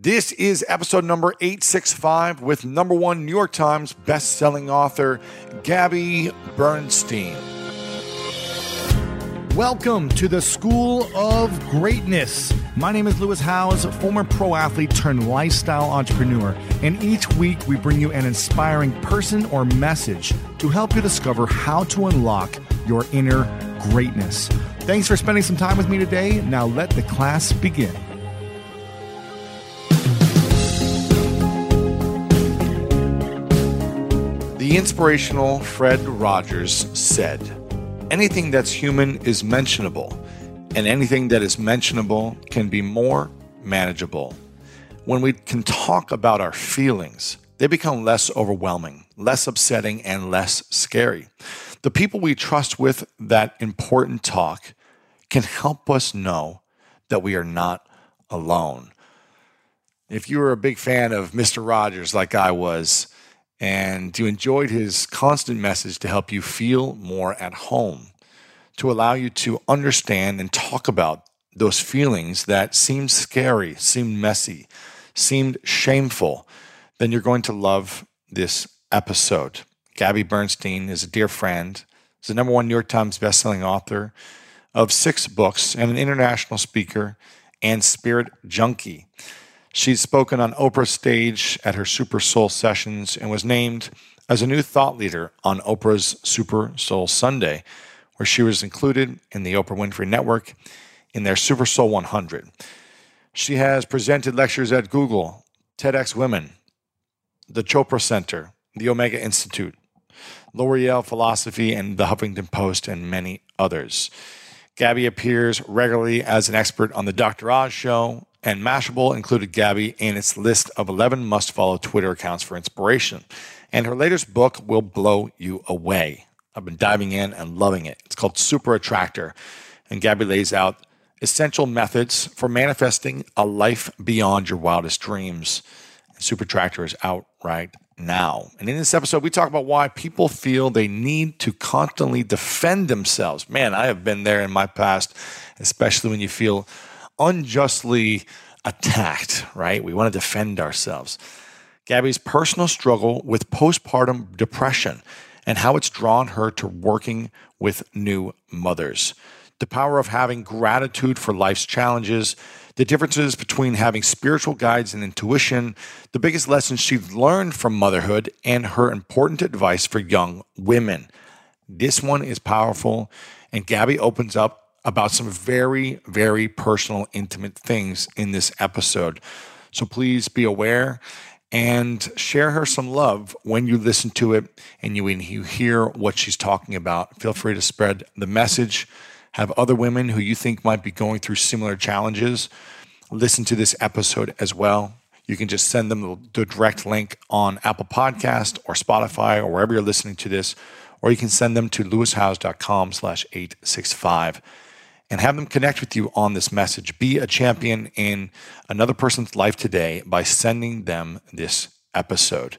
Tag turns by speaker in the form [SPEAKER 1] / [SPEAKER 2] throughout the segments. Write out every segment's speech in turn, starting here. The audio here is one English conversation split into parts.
[SPEAKER 1] This is episode number 865 with number one New York Times best-selling author Gabby Bernstein. Welcome to the School of Greatness. My name is Lewis Howes, former pro athlete turned lifestyle entrepreneur, and each week we bring you an inspiring person or message to help you discover how to unlock your inner greatness. Thanks for spending some time with me today. Now let the class begin. The inspirational Fred Rogers said, Anything that's human is mentionable, and anything that is mentionable can be more manageable. When we can talk about our feelings, they become less overwhelming, less upsetting, and less scary. The people we trust with that important talk can help us know that we are not alone. If you were a big fan of Mr. Rogers, like I was, and you enjoyed his constant message to help you feel more at home, to allow you to understand and talk about those feelings that seemed scary, seemed messy, seemed shameful, then you're going to love this episode. Gabby Bernstein is a dear friend, is the number one New York Times bestselling author of six books and an international speaker and spirit junkie. She's spoken on Oprah's stage at her Super Soul sessions and was named as a new thought leader on Oprah's Super Soul Sunday, where she was included in the Oprah Winfrey Network in their Super Soul 100. She has presented lectures at Google, TEDx Women, the Chopra Center, the Omega Institute, L'Oreal Philosophy, and the Huffington Post, and many others. Gabby appears regularly as an expert on the Dr. Oz Show and Mashable included Gabby in its list of 11 must follow Twitter accounts for inspiration. And her latest book will blow you away. I've been diving in and loving it. It's called Super Attractor. And Gabby lays out essential methods for manifesting a life beyond your wildest dreams. Super Attractor is out right now. And in this episode, we talk about why people feel they need to constantly defend themselves. Man, I have been there in my past, especially when you feel unjustly attacked, right? We want to defend ourselves. Gabby's personal struggle with postpartum depression and how it's drawn her to working with new mothers. The power of having gratitude for life's challenges, the differences between having spiritual guides and intuition, the biggest lessons she's learned from motherhood, and her important advice for young women. This one is powerful, and Gabby opens up about some very, very personal, intimate things in this episode. So please be aware and share her some love when you listen to it and you, you hear what she's talking about. Feel free to spread the message. Have other women who you think might be going through similar challenges listen to this episode as well. You can just send them the direct link on Apple Podcast or Spotify or wherever you're listening to this, or you can send them to lewishowes.com slash 865 and have them connect with you on this message. Be a champion in another person's life today by sending them this episode.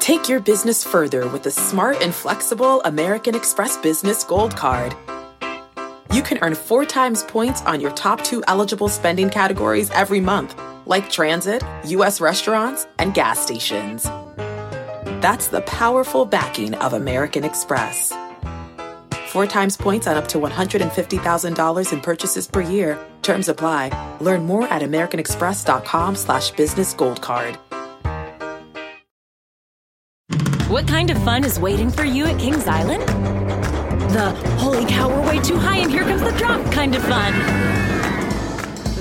[SPEAKER 2] Take your business further with the smart and flexible American Express Business Gold Card. You can earn four times points on your top two eligible spending categories every month, like transit, U.S. restaurants, and gas stations. That's the powerful backing of American Express. Four times points on up to $150,000 in purchases per year. Terms apply. Learn more at americanexpress.com slash business gold card.
[SPEAKER 3] What kind of fun is waiting for you at Kings Island? The holy cow, we're way too high and here comes the drop kind of fun.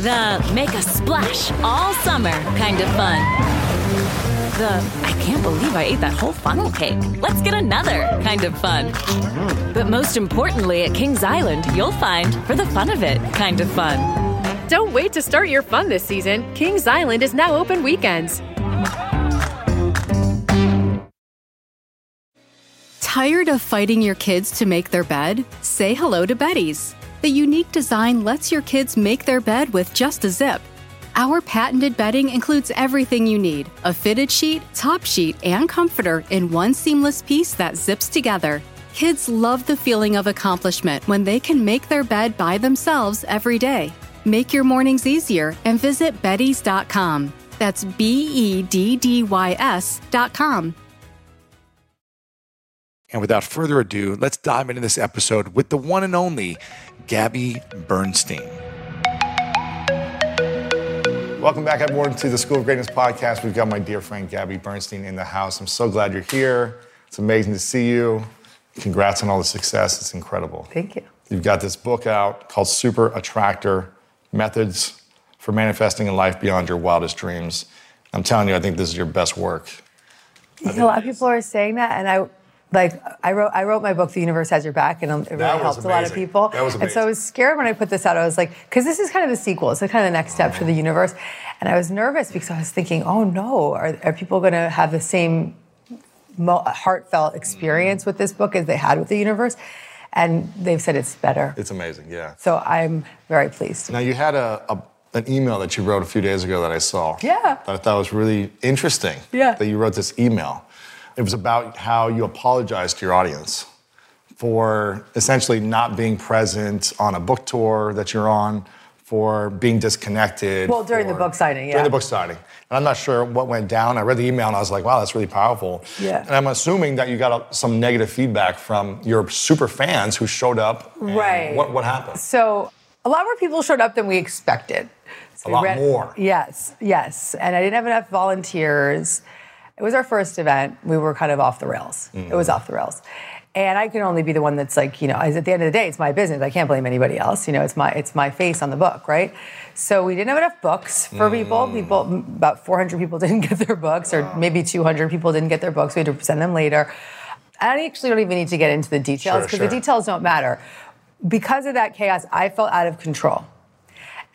[SPEAKER 3] The make a splash all summer kind of fun the I can't believe I ate that whole funnel cake. Let's get another kind of fun. But most importantly, at Kings Island, you'll find for the fun of it kind of fun.
[SPEAKER 4] Don't wait to start your fun this season. Kings Island is now open weekends.
[SPEAKER 5] Tired of fighting your kids to make their bed? Say hello to Beddys. The unique design lets your kids make their bed with just a zip our patented bedding includes everything you need a fitted sheet, top sheet, and comforter in one seamless piece that zips together. Kids love the feeling of accomplishment when they can make their bed by themselves every day. Make your mornings easier and visit Beddys.com. That's B E D D Y S.com.
[SPEAKER 1] And without further ado, let's dive into this episode with the one and only Gabby Bernstein. Welcome back, everyone, to the School of Greatness podcast. We've got my dear friend Gabby Bernstein in the house. I'm so glad you're here. It's amazing to see you. Congrats on all the success. It's incredible.
[SPEAKER 6] Thank you.
[SPEAKER 1] You've got this book out called Super Attractor Methods for Manifesting a Life Beyond Your Wildest Dreams. I'm telling you, I think this is your best work.
[SPEAKER 6] a lot of people are saying that, and I like I wrote I wrote my book The Universe Has Your Back and it really helped a lot of people.
[SPEAKER 1] That was
[SPEAKER 6] And so I was scared when I put this out. I was like, because this is kind of the sequel. It's kind of the next step for the universe. And I was nervous because I was thinking, oh no, are, are people going to have the same mo- heartfelt experience with this book as they had with the universe? And they've said it's better.
[SPEAKER 1] It's amazing, yeah.
[SPEAKER 6] So I'm very pleased.
[SPEAKER 1] Now, you had a, a, an email that you wrote a few days ago that I saw.
[SPEAKER 6] Yeah.
[SPEAKER 1] That I thought was really interesting.
[SPEAKER 6] Yeah.
[SPEAKER 1] That you wrote this email. It was about how you apologized to your audience for essentially not being present on a book tour that you're on, for being disconnected.
[SPEAKER 6] Well, during the book signing, yeah.
[SPEAKER 1] During the book signing. And I'm not sure what went down. I read the email and I was like, wow, that's really powerful.
[SPEAKER 6] Yeah.
[SPEAKER 1] And I'm assuming that you got some negative feedback from your super fans who showed up. and
[SPEAKER 6] Right.
[SPEAKER 1] What, what happened?
[SPEAKER 6] So a lot more people showed up than we expected. So
[SPEAKER 1] A
[SPEAKER 6] we
[SPEAKER 1] lot more.
[SPEAKER 6] Yes, yes. And I didn't have enough volunteers. It was our first event. We were kind of off the rails. It
[SPEAKER 1] Mm.
[SPEAKER 6] was off the rails. And I can only be the one that's like, you know, at the end of the day, it's my business. I can't blame anybody else. You know, it's my it's my face on the book, right? So we didn't have enough books for
[SPEAKER 1] Mm.
[SPEAKER 6] people. People, about 400 people didn't get their books, or maybe 200 people didn't get their books. We had to send them later. I actually don't even need to get into the details
[SPEAKER 1] Sure,
[SPEAKER 6] because
[SPEAKER 1] sure.
[SPEAKER 6] the details don't matter. Because of that chaos, I felt out of control.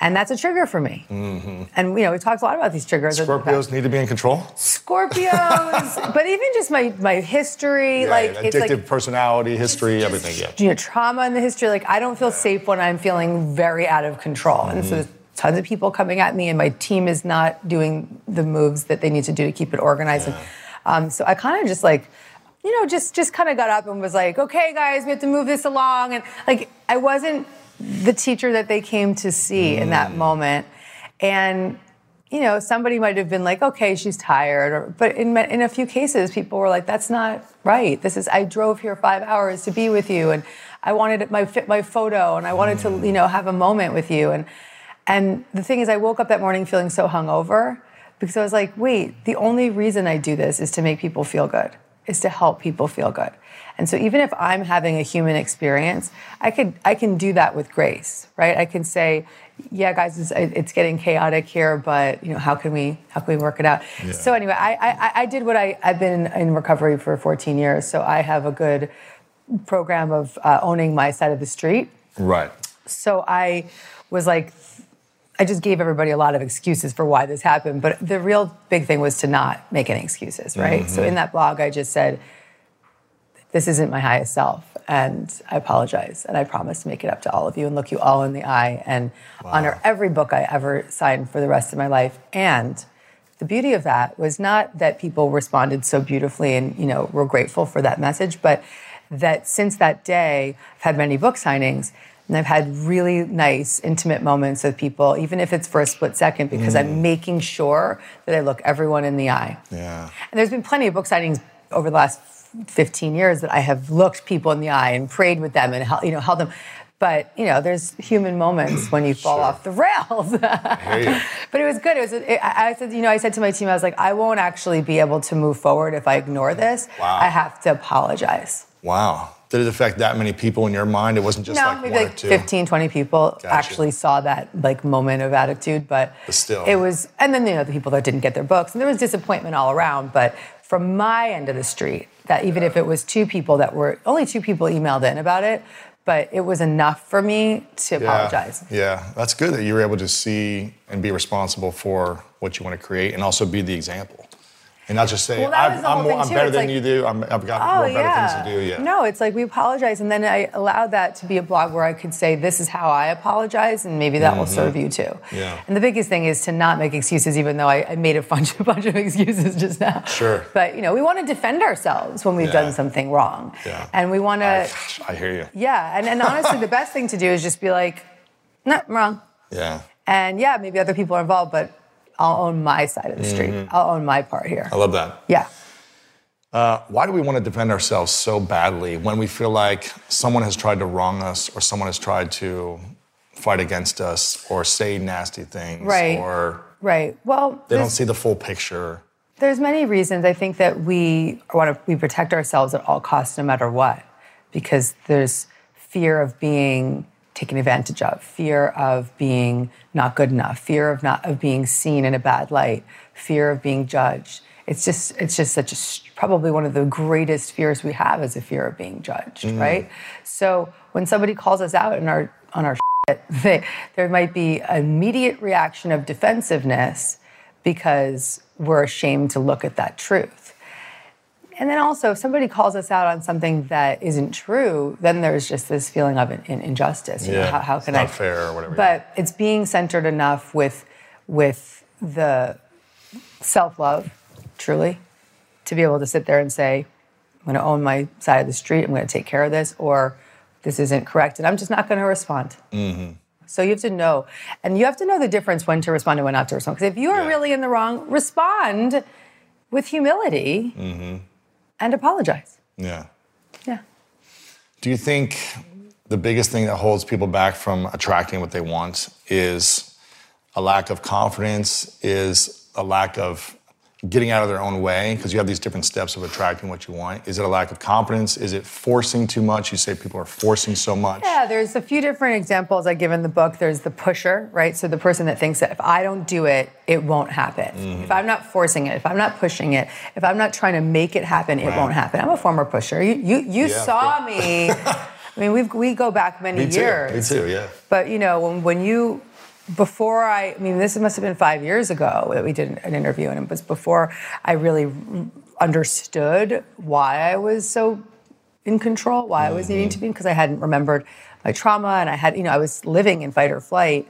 [SPEAKER 6] And that's a trigger for me. And you know, we talked a lot about these triggers.
[SPEAKER 1] Mm-hmm. Scorpios need to be in control?
[SPEAKER 6] Scorpios, but even just my my history, like
[SPEAKER 1] Yeah,
[SPEAKER 6] it's
[SPEAKER 1] addictive
[SPEAKER 6] like
[SPEAKER 1] personality, history, everything. Yeah.
[SPEAKER 6] you know, trauma in the history. Like I don't feel safe when I'm feeling very out of control. And
[SPEAKER 1] Mm-hmm.
[SPEAKER 6] so there's tons of people coming at me, and my team is not doing the moves that they need to do to keep it organized. And, um, so I kind of just like, you know, just just kind of got up and was like, okay, guys, we have to move this along. And like I wasn't the teacher that they came to see in
[SPEAKER 1] Mm.
[SPEAKER 6] that moment. And you know, somebody might have been like, okay, she's tired. Or, but in, in a few cases, people were like, that's not right. This is, I drove here five hours to be with you and I wanted my, fit my photo and I wanted to, you know, have a moment with you. And, and the thing is, I woke up that morning feeling so hungover because I was like, wait, the only reason I do this is to make people feel good, is to help people feel good. And so even if I'm having a human experience, I could I can do that with grace, right? I can say, yeah, guys, it's, it's getting chaotic here, but you know, how can we how can we work it out? So anyway, I, I I did what I I've been in recovery for 14 years, so I have a good program of uh, owning my side of the street.
[SPEAKER 1] Right.
[SPEAKER 6] So I was like, I just gave everybody a lot of excuses for why this happened. But the real big thing was to not make any excuses, right? So in that blog, I just said, this isn't my highest self. And I apologize. And I promise to make it up to all of you and look you all in the eye and honor every book I ever signed for the rest of my life. And the beauty of that was not that people responded so beautifully and, you know, were grateful for that message, but that since that day, I've had many book signings and I've had really nice, intimate moments with people, even if it's for a split second, because I'm mm. making sure that I look everyone in the eye.
[SPEAKER 1] Yeah.
[SPEAKER 6] And there's been plenty of book signings over the last 15 years that I have looked people in the eye and prayed with them and you know held them. But you know, there's human moments when you fall
[SPEAKER 1] Sure.
[SPEAKER 6] off the rails. but it was good. It was. It, I said, you know, I said to my team, I was like, I won't actually be able to move forward if I ignore this.
[SPEAKER 1] Wow.
[SPEAKER 6] I have to apologize.
[SPEAKER 1] Wow. Did it affect that many people in your mind? It wasn't just
[SPEAKER 6] no,
[SPEAKER 1] like
[SPEAKER 6] maybe
[SPEAKER 1] one
[SPEAKER 6] like
[SPEAKER 1] or two.
[SPEAKER 6] 15, 20 people
[SPEAKER 1] Gotcha.
[SPEAKER 6] actually saw that like moment of attitude, but,
[SPEAKER 1] But still.
[SPEAKER 6] it was. And then you know the people that didn't get their books, and there was disappointment all around. But from my end of the street, that even if it was two people that were only two people emailed in about it, but it was enough for me to
[SPEAKER 1] Yeah.
[SPEAKER 6] apologize.
[SPEAKER 1] Yeah, that's good that you were able to see and be responsible for what you want to create and also be the example. And not just say,
[SPEAKER 6] Well,
[SPEAKER 1] I'm, I'm, more, I'm better
[SPEAKER 6] It's
[SPEAKER 1] than
[SPEAKER 6] like-
[SPEAKER 1] you do, I'm, I've got
[SPEAKER 6] Oh
[SPEAKER 1] more better
[SPEAKER 6] yeah.
[SPEAKER 1] things to do. Yeah.
[SPEAKER 6] No, it's like we apologize, and then I allowed that to be a blog where I could say, "This is how I apologize," and maybe that will serve you too.
[SPEAKER 1] Mm-hmm. Yeah.
[SPEAKER 6] And the biggest thing is to not make excuses, even though I, I made a bunch, a bunch of excuses just now.
[SPEAKER 1] Sure.
[SPEAKER 6] But you know, we want to defend ourselves when we've
[SPEAKER 1] Yeah.
[SPEAKER 6] done something wrong.
[SPEAKER 1] Yeah.
[SPEAKER 6] And we want
[SPEAKER 1] I,
[SPEAKER 6] to.
[SPEAKER 1] I hear you.
[SPEAKER 6] Yeah. And, and honestly, the best thing to do is just be like, "No, I'm wrong."
[SPEAKER 1] Yeah.
[SPEAKER 6] And yeah, maybe other people are involved, but I'll own my side of the street.
[SPEAKER 1] Mm-hmm.
[SPEAKER 6] I'll own my part here.
[SPEAKER 1] I love that.
[SPEAKER 6] Yeah.
[SPEAKER 1] Why do we want to defend ourselves so badly when we feel like someone has tried to wrong us or someone has tried to fight against us or say nasty things
[SPEAKER 6] Right.
[SPEAKER 1] or
[SPEAKER 6] Right. Well,
[SPEAKER 1] they don't see the full picture?
[SPEAKER 6] There's many reasons. I think that we want to we protect ourselves at all costs, no matter what, because there's fear of being taken advantage of, fear of being not good enough, fear of not of being seen in a bad light, fear of being judged. It's just it's just such a probably one of the greatest fears we have is a fear of being judged, mm. right? So when somebody calls us out in our on our shit, they, there might be an immediate reaction of defensiveness because we're ashamed to look at that truth. And then also, if somebody calls us out on something that isn't true, then there's just this feeling of in, in- injustice. You know,
[SPEAKER 1] Yeah,
[SPEAKER 6] how, how
[SPEAKER 1] it's
[SPEAKER 6] can
[SPEAKER 1] not
[SPEAKER 6] I?
[SPEAKER 1] fair or whatever.
[SPEAKER 6] But it's being centered enough with with the self love, truly, to be able to sit there and say, I'm going to own my side of the street. I'm going to take care of this, or this isn't correct, and I'm just not going to respond. mm-hmm. So you have to know, and you have to know the difference when to respond and when not to respond. Because if you are
[SPEAKER 1] Yeah.
[SPEAKER 6] really in the wrong, respond with humility and apologize.
[SPEAKER 1] Yeah.
[SPEAKER 6] Yeah.
[SPEAKER 1] Do you think the biggest thing that holds people back from attracting what they want is a lack of confidence, is a lack of getting out of their own way? Because you have these different steps of attracting what you want. Is it a lack of confidence? Is it forcing too much? You say people are forcing so much.
[SPEAKER 6] Yeah, there's a few different examples I give in the book. There's the pusher, right? So the person that thinks that if I don't do it, it won't happen. Mm-hmm. If I'm not forcing it, if I'm not pushing it, if I'm not trying to make it happen, it won't happen. I'm a former pusher. You you, you
[SPEAKER 1] Yeah,
[SPEAKER 6] saw me. I mean, we we go back many
[SPEAKER 1] Me too.
[SPEAKER 6] years.
[SPEAKER 1] Me too, yeah.
[SPEAKER 6] But you know, when, when you before I, I mean, this must have been five years ago that we did an interview, and it was before I really understood why I was so in control, why I was needing to be, because I hadn't remembered my trauma, and I had, you know, I was living in fight or flight.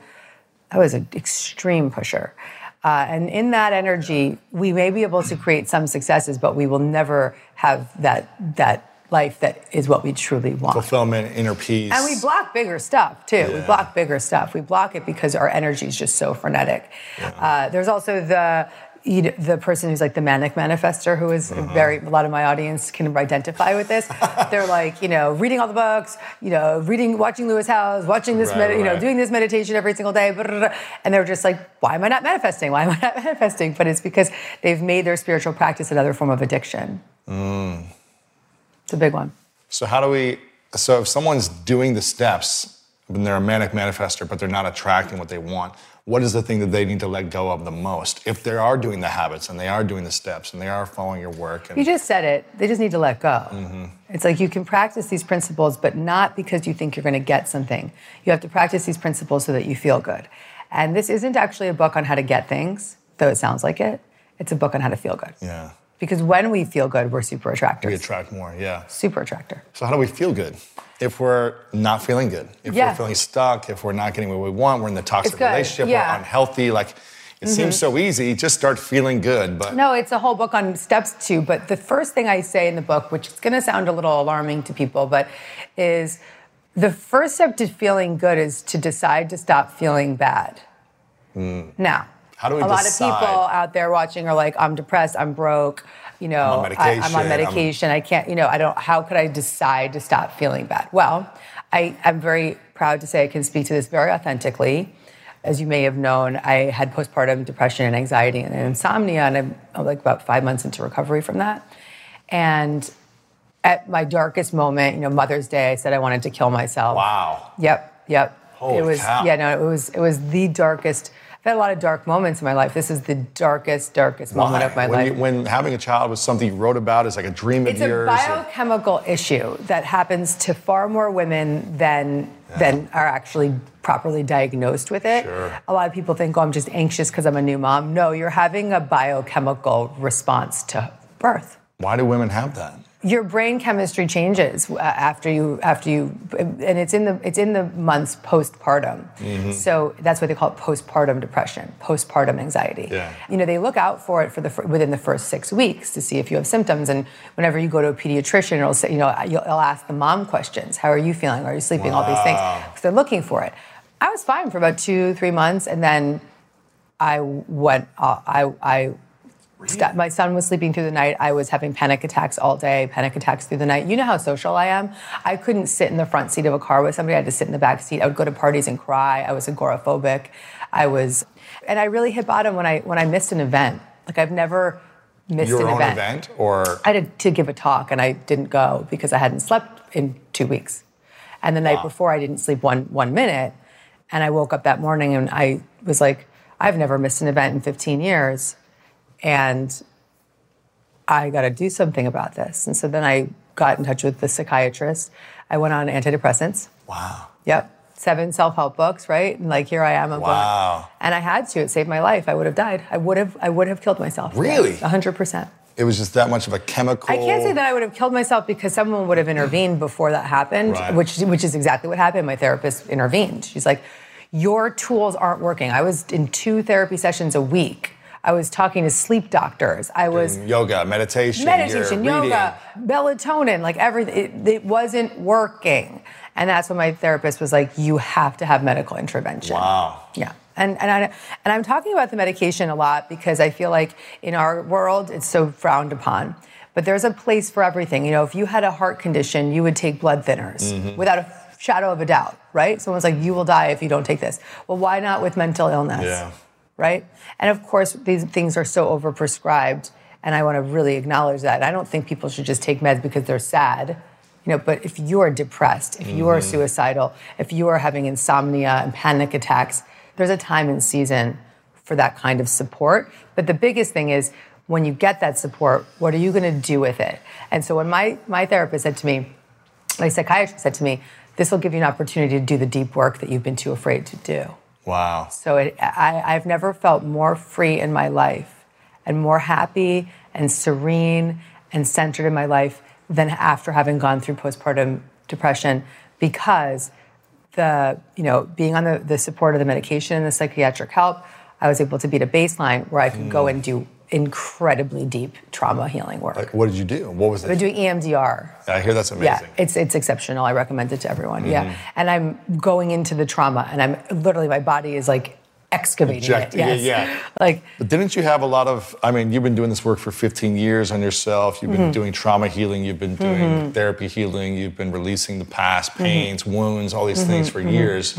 [SPEAKER 6] I was an extreme pusher. Uh, and in that energy, we may be able to create some successes, but we will never have that that life that is what we truly want.
[SPEAKER 1] Fulfillment, inner peace.
[SPEAKER 6] And we block bigger stuff too. We block bigger stuff. We block it because our energy is just so frenetic. Uh, there's also the you know, the person who's like the manic manifester, who is
[SPEAKER 1] Uh-huh.
[SPEAKER 6] very a lot of my audience can identify with this. They're like, you know, reading all the books, you know, reading, watching Lewis Howes, watching this,
[SPEAKER 1] Right,
[SPEAKER 6] med- you know, doing this meditation every single day, blah, blah, blah. and they're just like, why am I not manifesting? Why am I not manifesting? But it's because they've made their spiritual practice another form of addiction.
[SPEAKER 1] Mm.
[SPEAKER 6] It's a big one.
[SPEAKER 1] So how do we? So if someone's doing the steps and they're a manic manifester, but they're not attracting what they want, what is the thing that they need to let go of the most? If they are doing the habits and they are doing the steps and they are following your work, and
[SPEAKER 6] You just said it. They just need to let go.
[SPEAKER 1] Mm-hmm.
[SPEAKER 6] It's like you can practice these principles, but not because you think you're going to get something. You have to practice these principles so that you feel good. And this isn't actually a book on how to get things, though it sounds like it. It's a book on how to feel good.
[SPEAKER 1] yeah,
[SPEAKER 6] Because when we feel good, we're super
[SPEAKER 1] attractive.
[SPEAKER 6] we
[SPEAKER 1] attract more. Yeah.
[SPEAKER 6] super attractor.
[SPEAKER 1] So how do we feel good? If we're not feeling good, if
[SPEAKER 6] Yeah.
[SPEAKER 1] we're feeling stuck, if we're not getting what we want, we're in the toxic relationship,
[SPEAKER 6] Yeah. Mm-hmm.
[SPEAKER 1] we're unhealthy. Like it seems so easy. Just start feeling good. But
[SPEAKER 6] No, it's a whole book on steps too. But the first thing I say in the book, which is going to sound a little alarming to people, but is the first step to feeling good is to decide to stop feeling bad. Now,
[SPEAKER 1] Hmm. How do we
[SPEAKER 6] a lot of people out there watching are like, I'm depressed, I'm broke, you know,
[SPEAKER 1] I'm on
[SPEAKER 6] I, am
[SPEAKER 1] medication, I'm-
[SPEAKER 6] I can't, you know, I don't, how could I decide to stop feeling bad? Well, I, I'm very proud to say I can speak to this very authentically. As you may have known, I had postpartum depression and anxiety and insomnia, and I'm I'm like about five months into recovery from that. And at my darkest moment, you know, Mother's Day, I said I wanted to kill myself.
[SPEAKER 1] wow,
[SPEAKER 6] Yep, yep.
[SPEAKER 1] Holy
[SPEAKER 6] it was
[SPEAKER 1] cow.
[SPEAKER 6] yeah, no, it was it was the darkest. I've had a lot of dark moments in my life. This is the darkest, darkest moment of my
[SPEAKER 1] when,
[SPEAKER 6] life.
[SPEAKER 1] you- when having a child was something you wrote about, is like a dream
[SPEAKER 6] it's
[SPEAKER 1] of
[SPEAKER 6] a
[SPEAKER 1] yours. or-
[SPEAKER 6] biochemical issue that happens to far more women than than are actually properly diagnosed with it.
[SPEAKER 1] Sure.
[SPEAKER 6] A lot of people think, "Oh, I'm just anxious because I'm a new mom." No, you're having a biochemical response to birth.
[SPEAKER 1] Why do women have that?
[SPEAKER 6] Your brain chemistry changes uh, after you after you and it's in the it's in the months postpartum
[SPEAKER 1] Mm-hmm.
[SPEAKER 6] so that's what they call it postpartum depression postpartum anxiety
[SPEAKER 1] Yeah.
[SPEAKER 6] you know they look out for it for the within the first six weeks to see if you have symptoms and whenever you go to a pediatrician it'll say you know you'll, it'll ask the mom questions how are you feeling are you sleeping all these things
[SPEAKER 1] Wow.
[SPEAKER 6] because they're looking for it I was fine for about two, three months, and then I went. Uh, I I. st- my son was sleeping through the night. I was having panic attacks all day, panic attacks through the night. You know how social I am. I couldn't sit in the front seat of a car with somebody. I had to sit in the back seat. I would go to parties and cry. I was agoraphobic. I was, and I really hit bottom when I when I missed an event. Like I've never missed
[SPEAKER 1] Your
[SPEAKER 6] an
[SPEAKER 1] own
[SPEAKER 6] event.
[SPEAKER 1] event, or
[SPEAKER 6] I had to give a talk and I didn't go because I hadn't slept in two weeks. And the night before, I didn't sleep one one minute. And I woke up that morning and I was like, I've never missed an event in 15 years, and I got to do something about this. And so then I got in touch with the psychiatrist. I went on antidepressants.
[SPEAKER 1] wow.
[SPEAKER 6] Yep. Seven self-help books, right? And like here I am. I'm
[SPEAKER 1] Wow.
[SPEAKER 6] Going, and I had to. It saved my life. I would have died. I would have. I would have killed myself.
[SPEAKER 1] Really?
[SPEAKER 6] hundred percent.
[SPEAKER 1] It was just that much of a chemical.
[SPEAKER 6] I can't say that I would have killed myself because someone would have intervened before that happened,
[SPEAKER 1] Right.
[SPEAKER 6] which which is exactly what happened. My therapist intervened. She's like, "Your tools aren't working." I was in two therapy sessions a week. I was talking to sleep doctors. I was
[SPEAKER 1] yoga, meditation,
[SPEAKER 6] meditation, yoga, melatonin, like everything. It, it wasn't working. And that's when my therapist was like, you have to have medical intervention.
[SPEAKER 1] Wow.
[SPEAKER 6] Yeah. And, and, I, and I'm talking about the medication a lot because I feel like in our world, it's so frowned upon. But there's a place for everything. You know, if you had a heart condition, you would take blood thinners
[SPEAKER 1] Mm-hmm.
[SPEAKER 6] without a shadow of a doubt, right? Someone's like, you will die if you don't take this. Well, why not with mental illness?
[SPEAKER 1] Yeah.
[SPEAKER 6] Right? And of course, these things are so overprescribed, and I want to really acknowledge that. I don't think people should just take meds because they're sad, you know. But if you are depressed, if you are mm-hmm. suicidal, if you are having insomnia and panic attacks, there's a time and season for that kind of support. But the biggest thing is when you get that support, what are you going to do with it? And so when my my therapist said to me, my psychiatrist said to me, "This will give you an opportunity to do the deep work that you've been too afraid to do."
[SPEAKER 1] Wow.
[SPEAKER 6] So it, I, I've never felt more free in my life and more happy and serene and centered in my life than after having gone through postpartum depression because the, you know, being on the, the support of the medication and the psychiatric help, I was able to beat a baseline where I could go hmm. and do incredibly deep trauma healing work.
[SPEAKER 1] Like, what did you do? What was it?
[SPEAKER 6] doing E EMDR.
[SPEAKER 1] I hear that's amazing.
[SPEAKER 6] Yeah, it's it's exceptional. I recommend it to everyone. Yeah, mm-hmm. and I'm going into the trauma, and I'm literally my body is like excavating
[SPEAKER 1] Ejecting
[SPEAKER 6] it. Yes.
[SPEAKER 1] yeah.
[SPEAKER 6] Like
[SPEAKER 1] But didn't you have a lot of? I mean, you've been doing this work for 15 years on yourself. You've been
[SPEAKER 6] Mm-hmm.
[SPEAKER 1] doing trauma healing. You've been doing mm-hmm. therapy healing. You've been releasing the past
[SPEAKER 6] Mm-hmm.
[SPEAKER 1] pains, wounds, all these things mm-hmm. for years.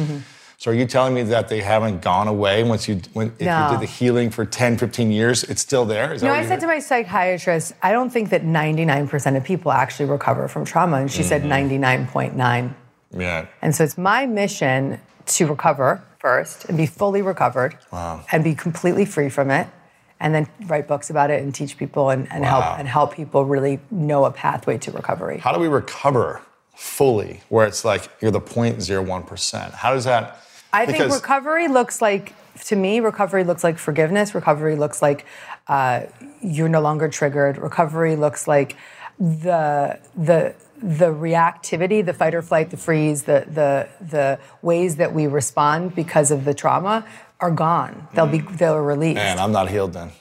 [SPEAKER 1] So are you telling me that they haven't gone away once you when if
[SPEAKER 6] No.
[SPEAKER 1] you did the healing for 10, 15 years, it's still there? Is
[SPEAKER 6] no, I said to my psychiatrist, I don't think that 99% of people actually recover from trauma, and she said
[SPEAKER 1] Mm-hmm.
[SPEAKER 6] 99.9.
[SPEAKER 1] Yeah.
[SPEAKER 6] And so it's my mission to recover first and be fully recovered wow. and be completely free from it and then write books about it and teach people and, and
[SPEAKER 1] Wow.
[SPEAKER 6] help and help people really know a pathway to recovery.
[SPEAKER 1] How do we recover fully where it's like you're the 0.01%? How does that?
[SPEAKER 6] I think recovery looks like, to me, recovery looks like forgiveness. Recovery looks like uh, you're no longer triggered. Recovery looks like the the the reactivity, the fight or flight, the freeze, the the the ways that we respond because of the trauma are gone. They'll be they'll release.
[SPEAKER 1] Man, I'm not healed then.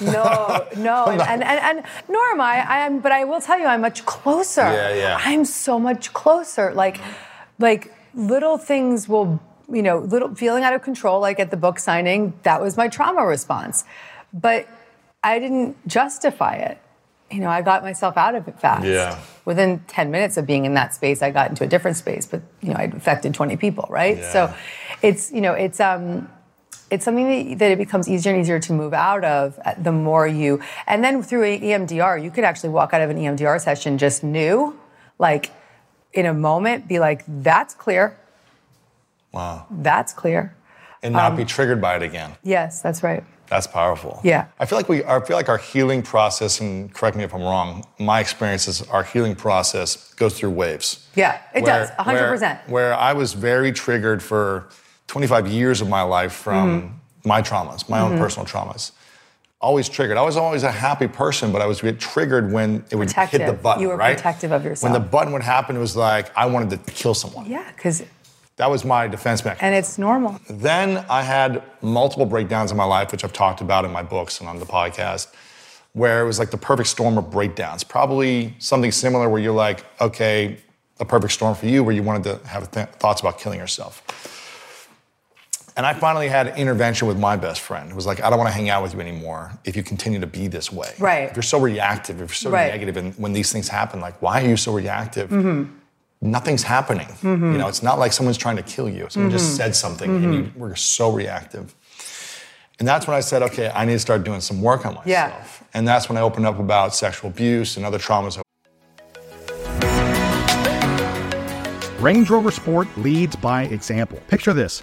[SPEAKER 6] No, no, and, and, and, and nor am I. I am, but I will tell you, I'm much closer.
[SPEAKER 1] Yeah, yeah.
[SPEAKER 6] I'm so much closer. Like, like little things will, you know, little feeling out of control. Like at the book signing, that was my trauma response, but I didn't justify it. You know, I got myself out of it fast.
[SPEAKER 1] Yeah.
[SPEAKER 6] Within 10 minutes of being in that space, I got into a different space, but you know, I affected 20 people, right?
[SPEAKER 1] Yeah.
[SPEAKER 6] So it's, you know, it's um it's something that, it becomes easier and easier to move out of uh, the more you and then through EMDR you could actually walk out of an EMDR session just new like in a moment be like that's clear
[SPEAKER 1] Wow.
[SPEAKER 6] that's clear
[SPEAKER 1] And
[SPEAKER 6] Um,
[SPEAKER 1] not be triggered by it again.
[SPEAKER 6] yes that's right
[SPEAKER 1] That's powerful.
[SPEAKER 6] Yeah.
[SPEAKER 1] I feel like we I feel like our healing process, and correct me if I'm wrong, my experience is our healing process goes through waves.
[SPEAKER 6] yeah it
[SPEAKER 1] Where-
[SPEAKER 6] does 100%
[SPEAKER 1] Where, where I was very triggered for 25 years of my life from
[SPEAKER 6] Mm-hmm.
[SPEAKER 1] my traumas, my own personal traumas. Always triggered. I was always a happy person, but I was get triggered when it would hit the button.
[SPEAKER 6] You were
[SPEAKER 1] right?
[SPEAKER 6] protective of yourself.
[SPEAKER 1] When the button would happen, it was like I wanted to kill someone.
[SPEAKER 6] yeah because
[SPEAKER 1] That was my defense mechanism.
[SPEAKER 6] and it's normal
[SPEAKER 1] Then I had multiple breakdowns in my life, which I've talked about in my books and on the podcast, where it was like the perfect storm of breakdowns. Probably something similar where you're like, okay, a perfect storm for you, where you wanted to have th- thoughts about killing yourself. And I finally had an intervention with my best friend. It was like, I don't want to hang out with you anymore if you continue to be this way.
[SPEAKER 6] Right.
[SPEAKER 1] If you're so reactive, if you're so
[SPEAKER 6] Right.
[SPEAKER 1] negative, and when these things happen, like, why are you so reactive?
[SPEAKER 6] Mm-hmm.
[SPEAKER 1] Nothing's happening. You know, it's not like someone's trying to kill you. Someone
[SPEAKER 6] Mm-hmm.
[SPEAKER 1] just said something and you were so reactive. And that's when I said, okay, I need to start doing some work on myself.
[SPEAKER 6] Yeah.
[SPEAKER 1] And that's when I opened up about sexual abuse and other traumas
[SPEAKER 7] Range Rover Sport leads by example. Picture this.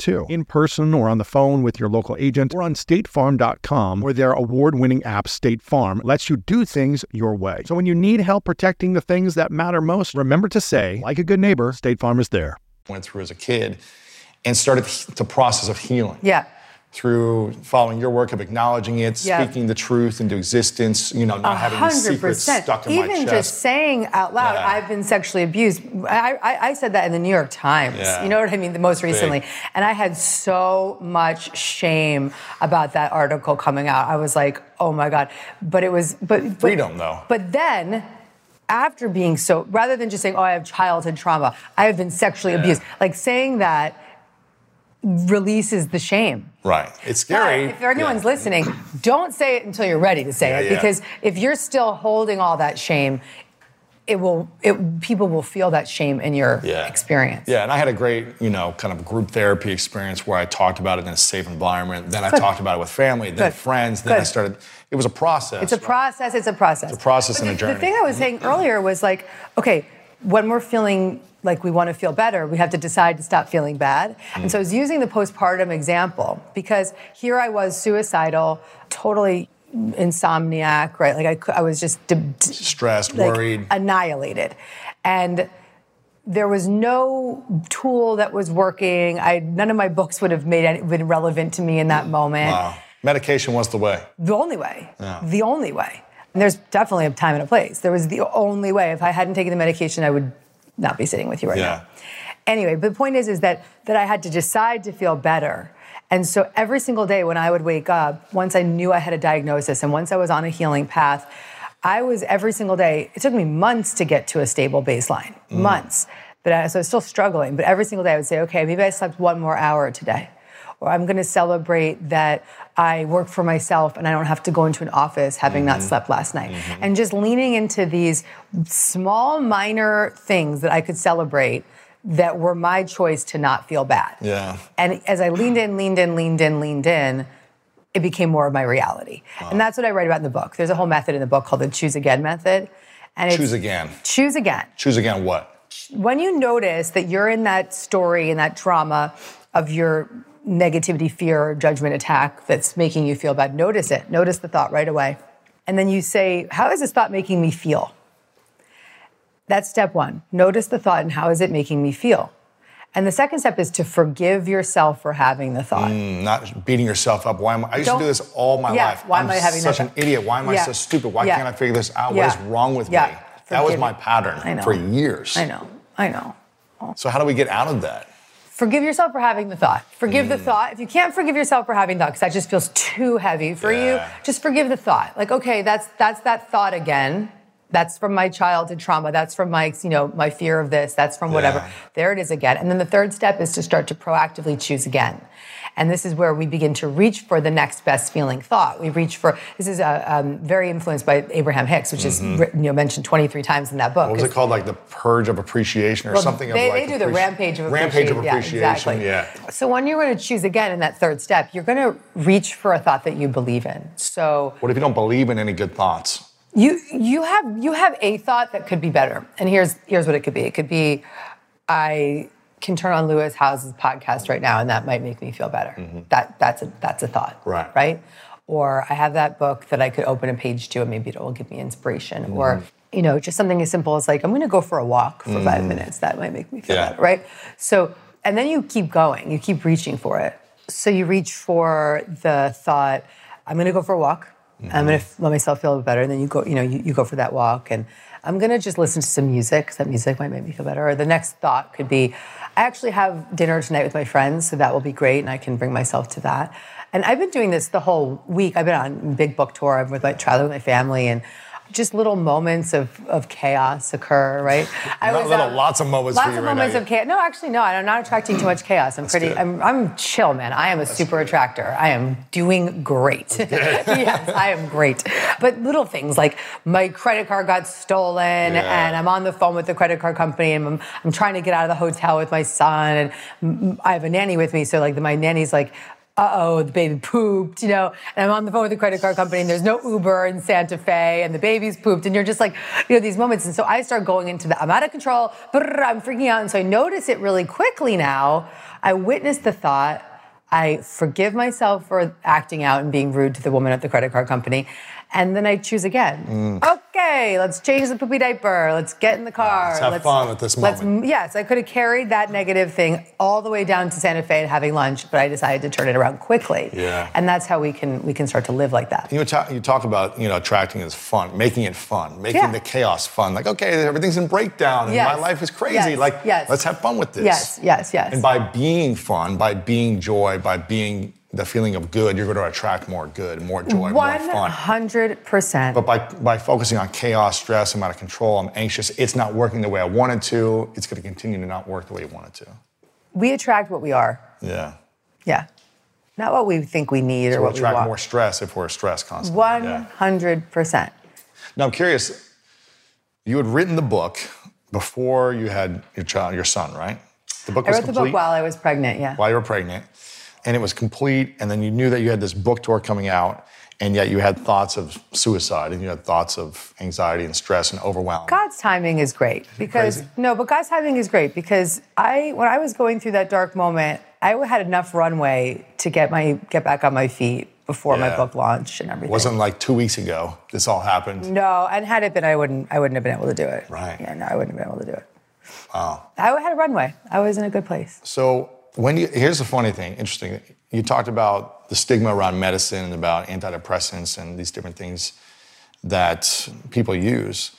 [SPEAKER 7] too. In person or on the phone with your local agent or on statefarm.com where their award-winning app State Farm lets you do things your way. So when you need help protecting the things that matter most, remember to say, like a good neighbor, State Farm is there.
[SPEAKER 1] went through as a kid and started the process of healing.
[SPEAKER 6] Yeah.
[SPEAKER 1] Through following your work of acknowledging it,
[SPEAKER 6] Yeah.
[SPEAKER 1] speaking the truth into existence, you know, not having these
[SPEAKER 6] hundred
[SPEAKER 1] secrets stuck in
[SPEAKER 6] Even
[SPEAKER 1] my chest.
[SPEAKER 6] Even just saying out loud,
[SPEAKER 1] Yeah.
[SPEAKER 6] "I've been sexually abused." I, I, I said that in the New York Times.
[SPEAKER 1] Yeah.
[SPEAKER 6] You know what I mean? The most recently,
[SPEAKER 1] Big.
[SPEAKER 6] and I had so much shame about that article coming out. I was like, "Oh my god!" But it was, but, but
[SPEAKER 1] Freedom, though.
[SPEAKER 6] But then. After being so, rather than just saying, "Oh, I have childhood trauma," I have been sexually
[SPEAKER 1] Yeah.
[SPEAKER 6] abused. Like saying that releases the shame.
[SPEAKER 1] right. It's scary.
[SPEAKER 6] But if anyone's
[SPEAKER 1] Yeah.
[SPEAKER 6] listening, don't say it until you're ready to say
[SPEAKER 1] Yeah,
[SPEAKER 6] it
[SPEAKER 1] yeah.
[SPEAKER 6] because if you're still holding all that shame, it will it people will feel that shame in your
[SPEAKER 1] Yeah.
[SPEAKER 6] experience.
[SPEAKER 1] Yeah, and I had a great, you know, kind of group therapy experience where I talked about it in a safe environment. Then I talked about it with family, then
[SPEAKER 6] Good.
[SPEAKER 1] friends. Then I started. It was a process.
[SPEAKER 6] It's a process, it's a process.
[SPEAKER 1] It's a process
[SPEAKER 6] But
[SPEAKER 1] and a
[SPEAKER 6] journey. The thing I was saying earlier was like, okay, when we're feeling like we want to feel better, we have to decide to stop feeling bad. And so I mm. was using the postpartum example because here I was suicidal, totally insomniac, right? Like I, I was just de- de-
[SPEAKER 1] Stressed,
[SPEAKER 6] like,
[SPEAKER 1] worried.
[SPEAKER 6] annihilated. And there was no tool that was working. I none of my books would have made any, been relevant to me in that moment.
[SPEAKER 1] Wow. Medication was the way.
[SPEAKER 6] The only way. The only way. And there's definitely a time and a place. There was the only way. If I hadn't taken the medication, I would not be sitting with you right
[SPEAKER 1] Yeah.
[SPEAKER 6] now. Anyway, but the point is, is that that I had to decide to feel better. And so every single day when I would wake up, once I knew I had a diagnosis and once I was on a healing path, I was every single day, it took me months to get to a stable baseline. Mm. Months. But I, so I was still struggling. But every single day I would say, okay, maybe I slept one more hour today. Or I'm going to celebrate that I work for myself and I don't have to go into an office having not mm-hmm. slept last night. Mm-hmm. And just leaning into these small, minor things that I could celebrate that were my choice to not feel bad.
[SPEAKER 1] Yeah.
[SPEAKER 6] And as I leaned in, leaned in, leaned in, leaned in, it became more of my reality. And that's what I write about in the book. There's a whole method in the book called the choose again method. And it's
[SPEAKER 1] Choose again.
[SPEAKER 6] choose again.
[SPEAKER 1] Choose again what?
[SPEAKER 6] When you notice that you're in that story and that drama of your negativity, fear, judgment attack that's making you feel bad, notice it. Notice the thought right away. And then you say, How is this thought making me feel? That's step one. Notice the thought and how is it making me feel? And the second step is to forgive yourself for having the thought.
[SPEAKER 1] Mm, Not beating yourself up. Why am I? I used
[SPEAKER 6] Don't-
[SPEAKER 1] to do this all my
[SPEAKER 6] Yeah,
[SPEAKER 1] life.
[SPEAKER 6] why
[SPEAKER 1] I'm
[SPEAKER 6] am I having
[SPEAKER 1] such an
[SPEAKER 6] thought?
[SPEAKER 1] idiot? Why am I so stupid? Why
[SPEAKER 6] Yeah.
[SPEAKER 1] can't I figure this out?
[SPEAKER 6] Yeah.
[SPEAKER 1] What is wrong with
[SPEAKER 6] Yeah.
[SPEAKER 1] me? That was my pattern for years.
[SPEAKER 6] I know, I know.
[SPEAKER 1] So how do we get out of that?
[SPEAKER 6] Forgive yourself for having the thought. Forgive the mm. thought. If you can't forgive yourself for having thought, because that just feels too heavy for you, just forgive the thought. Like, okay, that's that's that thought again. That's from my childhood trauma. That's from my, you know, my fear of this. That's from whatever.
[SPEAKER 1] Yeah.
[SPEAKER 6] There it is again. And then the third step is to start to proactively choose again. And this is where we begin to reach for the next best feeling thought. We reach for this is uh, um, very influenced by Abraham Hicks, which is written, you know mentioned 23 times in that book.
[SPEAKER 1] Mm-hmm. What was it called? Like the purge of appreciation or
[SPEAKER 6] Well,
[SPEAKER 1] something
[SPEAKER 6] They,
[SPEAKER 1] of like
[SPEAKER 6] they do the
[SPEAKER 1] appreci-
[SPEAKER 6] rampage of
[SPEAKER 1] rampage
[SPEAKER 6] appreciation.
[SPEAKER 1] of
[SPEAKER 6] Yeah,
[SPEAKER 1] appreciation.
[SPEAKER 6] exactly.
[SPEAKER 1] Yeah.
[SPEAKER 6] So when you're going to choose again in that third step, you're going to reach for a thought that you believe in. So
[SPEAKER 1] What if you don't believe in any good thoughts?
[SPEAKER 6] you you have you have a thought that could be better, and here's here's what it could be. It could be, I can turn on Lewis Howes's podcast right now, and that might make me feel better. That that's a that's a thought.
[SPEAKER 1] Mm-hmm. Right.
[SPEAKER 6] Right. Or I have that book that I could open a page to, and maybe it will give me inspiration.
[SPEAKER 1] Mm-hmm.
[SPEAKER 6] Or you know, just something as simple as like I'm going to go for a walk for five minutes. That might make me feel.
[SPEAKER 1] Yeah.
[SPEAKER 6] better. Right. So and then you keep going. You keep reaching for it. So you reach for the thought. I'm going to go for a walk. I'm going to let myself feel better. And then you go, you know, you, you go for that walk. And I'm going to just listen to some music. that music might make me feel better. Or the next thought could be, I actually have dinner tonight with my friends, so that will be great. And I can bring myself to that. And I've been doing this the whole week. I've been on big book tour. I'm with my traveling with my family and just little moments of, of chaos occur, right? I
[SPEAKER 1] Not little,
[SPEAKER 6] um,
[SPEAKER 1] lots of moments for
[SPEAKER 6] Lots of
[SPEAKER 1] right
[SPEAKER 6] moments
[SPEAKER 1] now.
[SPEAKER 6] of chaos. No, actually, no. I'm not attracting too much chaos. I'm pretty. I'm, I'm chill, man. I am a super attractor. I am doing great. yes, I am great. But little things like my credit card got stolen,
[SPEAKER 1] Yeah.
[SPEAKER 6] and I'm on the phone with the credit card company, and I'm, I'm trying to get out of the hotel with my son, and I have a nanny with me, so like my nanny's like. Uh oh, the baby pooped, you know, and I'm on the phone with the credit card company, and there's no Uber in Santa Fe, and the baby's pooped, and you're just like, you know, these moments. And so I start going into the, I'm out of control, brrr, I'm freaking out. And so I notice it really quickly now. I witness the thought, I forgive myself for acting out and being rude to the woman at the credit card company. And then I choose again. Mm. Okay, let's change the poopy diaper. Let's get in the ah, car.
[SPEAKER 1] Let's have fun with this
[SPEAKER 6] let's-
[SPEAKER 1] moment.
[SPEAKER 6] Yes, I could have carried that negative thing all the way down to Santa Fe and having lunch, but I decided to turn it around quickly.
[SPEAKER 1] Yeah.
[SPEAKER 6] And that's how we can we can start to live like that.
[SPEAKER 1] You talk, you talk about you know attracting as fun, making it fun, making
[SPEAKER 6] Yeah.
[SPEAKER 1] the chaos fun. Like okay, everything's in breakdown, and
[SPEAKER 6] Yes.
[SPEAKER 1] my life is crazy.
[SPEAKER 6] Yes.
[SPEAKER 1] Like
[SPEAKER 6] Yes.
[SPEAKER 1] let's have fun with this.
[SPEAKER 6] Yes, yes, yes.
[SPEAKER 1] And by being fun, by being joy, by being the feeling of good, you're going to attract more good, more joy, more fun.
[SPEAKER 6] hundred percent.
[SPEAKER 1] But by, by focusing on chaos, stress, I'm out of control, I'm anxious, it's not working the way I wanted to, it's going to continue to not work the way you want it to.
[SPEAKER 6] We attract what we are.
[SPEAKER 1] Yeah.
[SPEAKER 6] Yeah. Not what we think we need or
[SPEAKER 1] So we'll
[SPEAKER 6] what we
[SPEAKER 1] attract
[SPEAKER 6] want.
[SPEAKER 1] more stress if we're stressed constantly.
[SPEAKER 6] One hundred percent.
[SPEAKER 1] Now I'm curious. You had written the book before you had your child, your son, right? The book
[SPEAKER 6] I
[SPEAKER 1] was
[SPEAKER 6] wrote the book while I was pregnant. Yeah.
[SPEAKER 1] while you were pregnant, and it was complete. And then you knew that you had this book tour coming out, and yet you had thoughts of suicide, and you had thoughts of anxiety and stress and overwhelm.
[SPEAKER 6] God's timing is great because
[SPEAKER 1] Crazy.
[SPEAKER 6] no, but God's timing is great because I when I was going through that dark moment, I had enough runway to get my get back on my feet before my book launched and everything.
[SPEAKER 1] It wasn't like two weeks ago this all happened.
[SPEAKER 6] no, and had it been, I wouldn't I wouldn't have been able to do it.
[SPEAKER 1] Right.
[SPEAKER 6] Yeah, no, I wouldn't have been able to do it.
[SPEAKER 1] Wow.
[SPEAKER 6] I had a runway. I was in a good place.
[SPEAKER 1] So when you here's the funny thing, interesting. You talked about the stigma around medicine and about antidepressants and these different things that people use.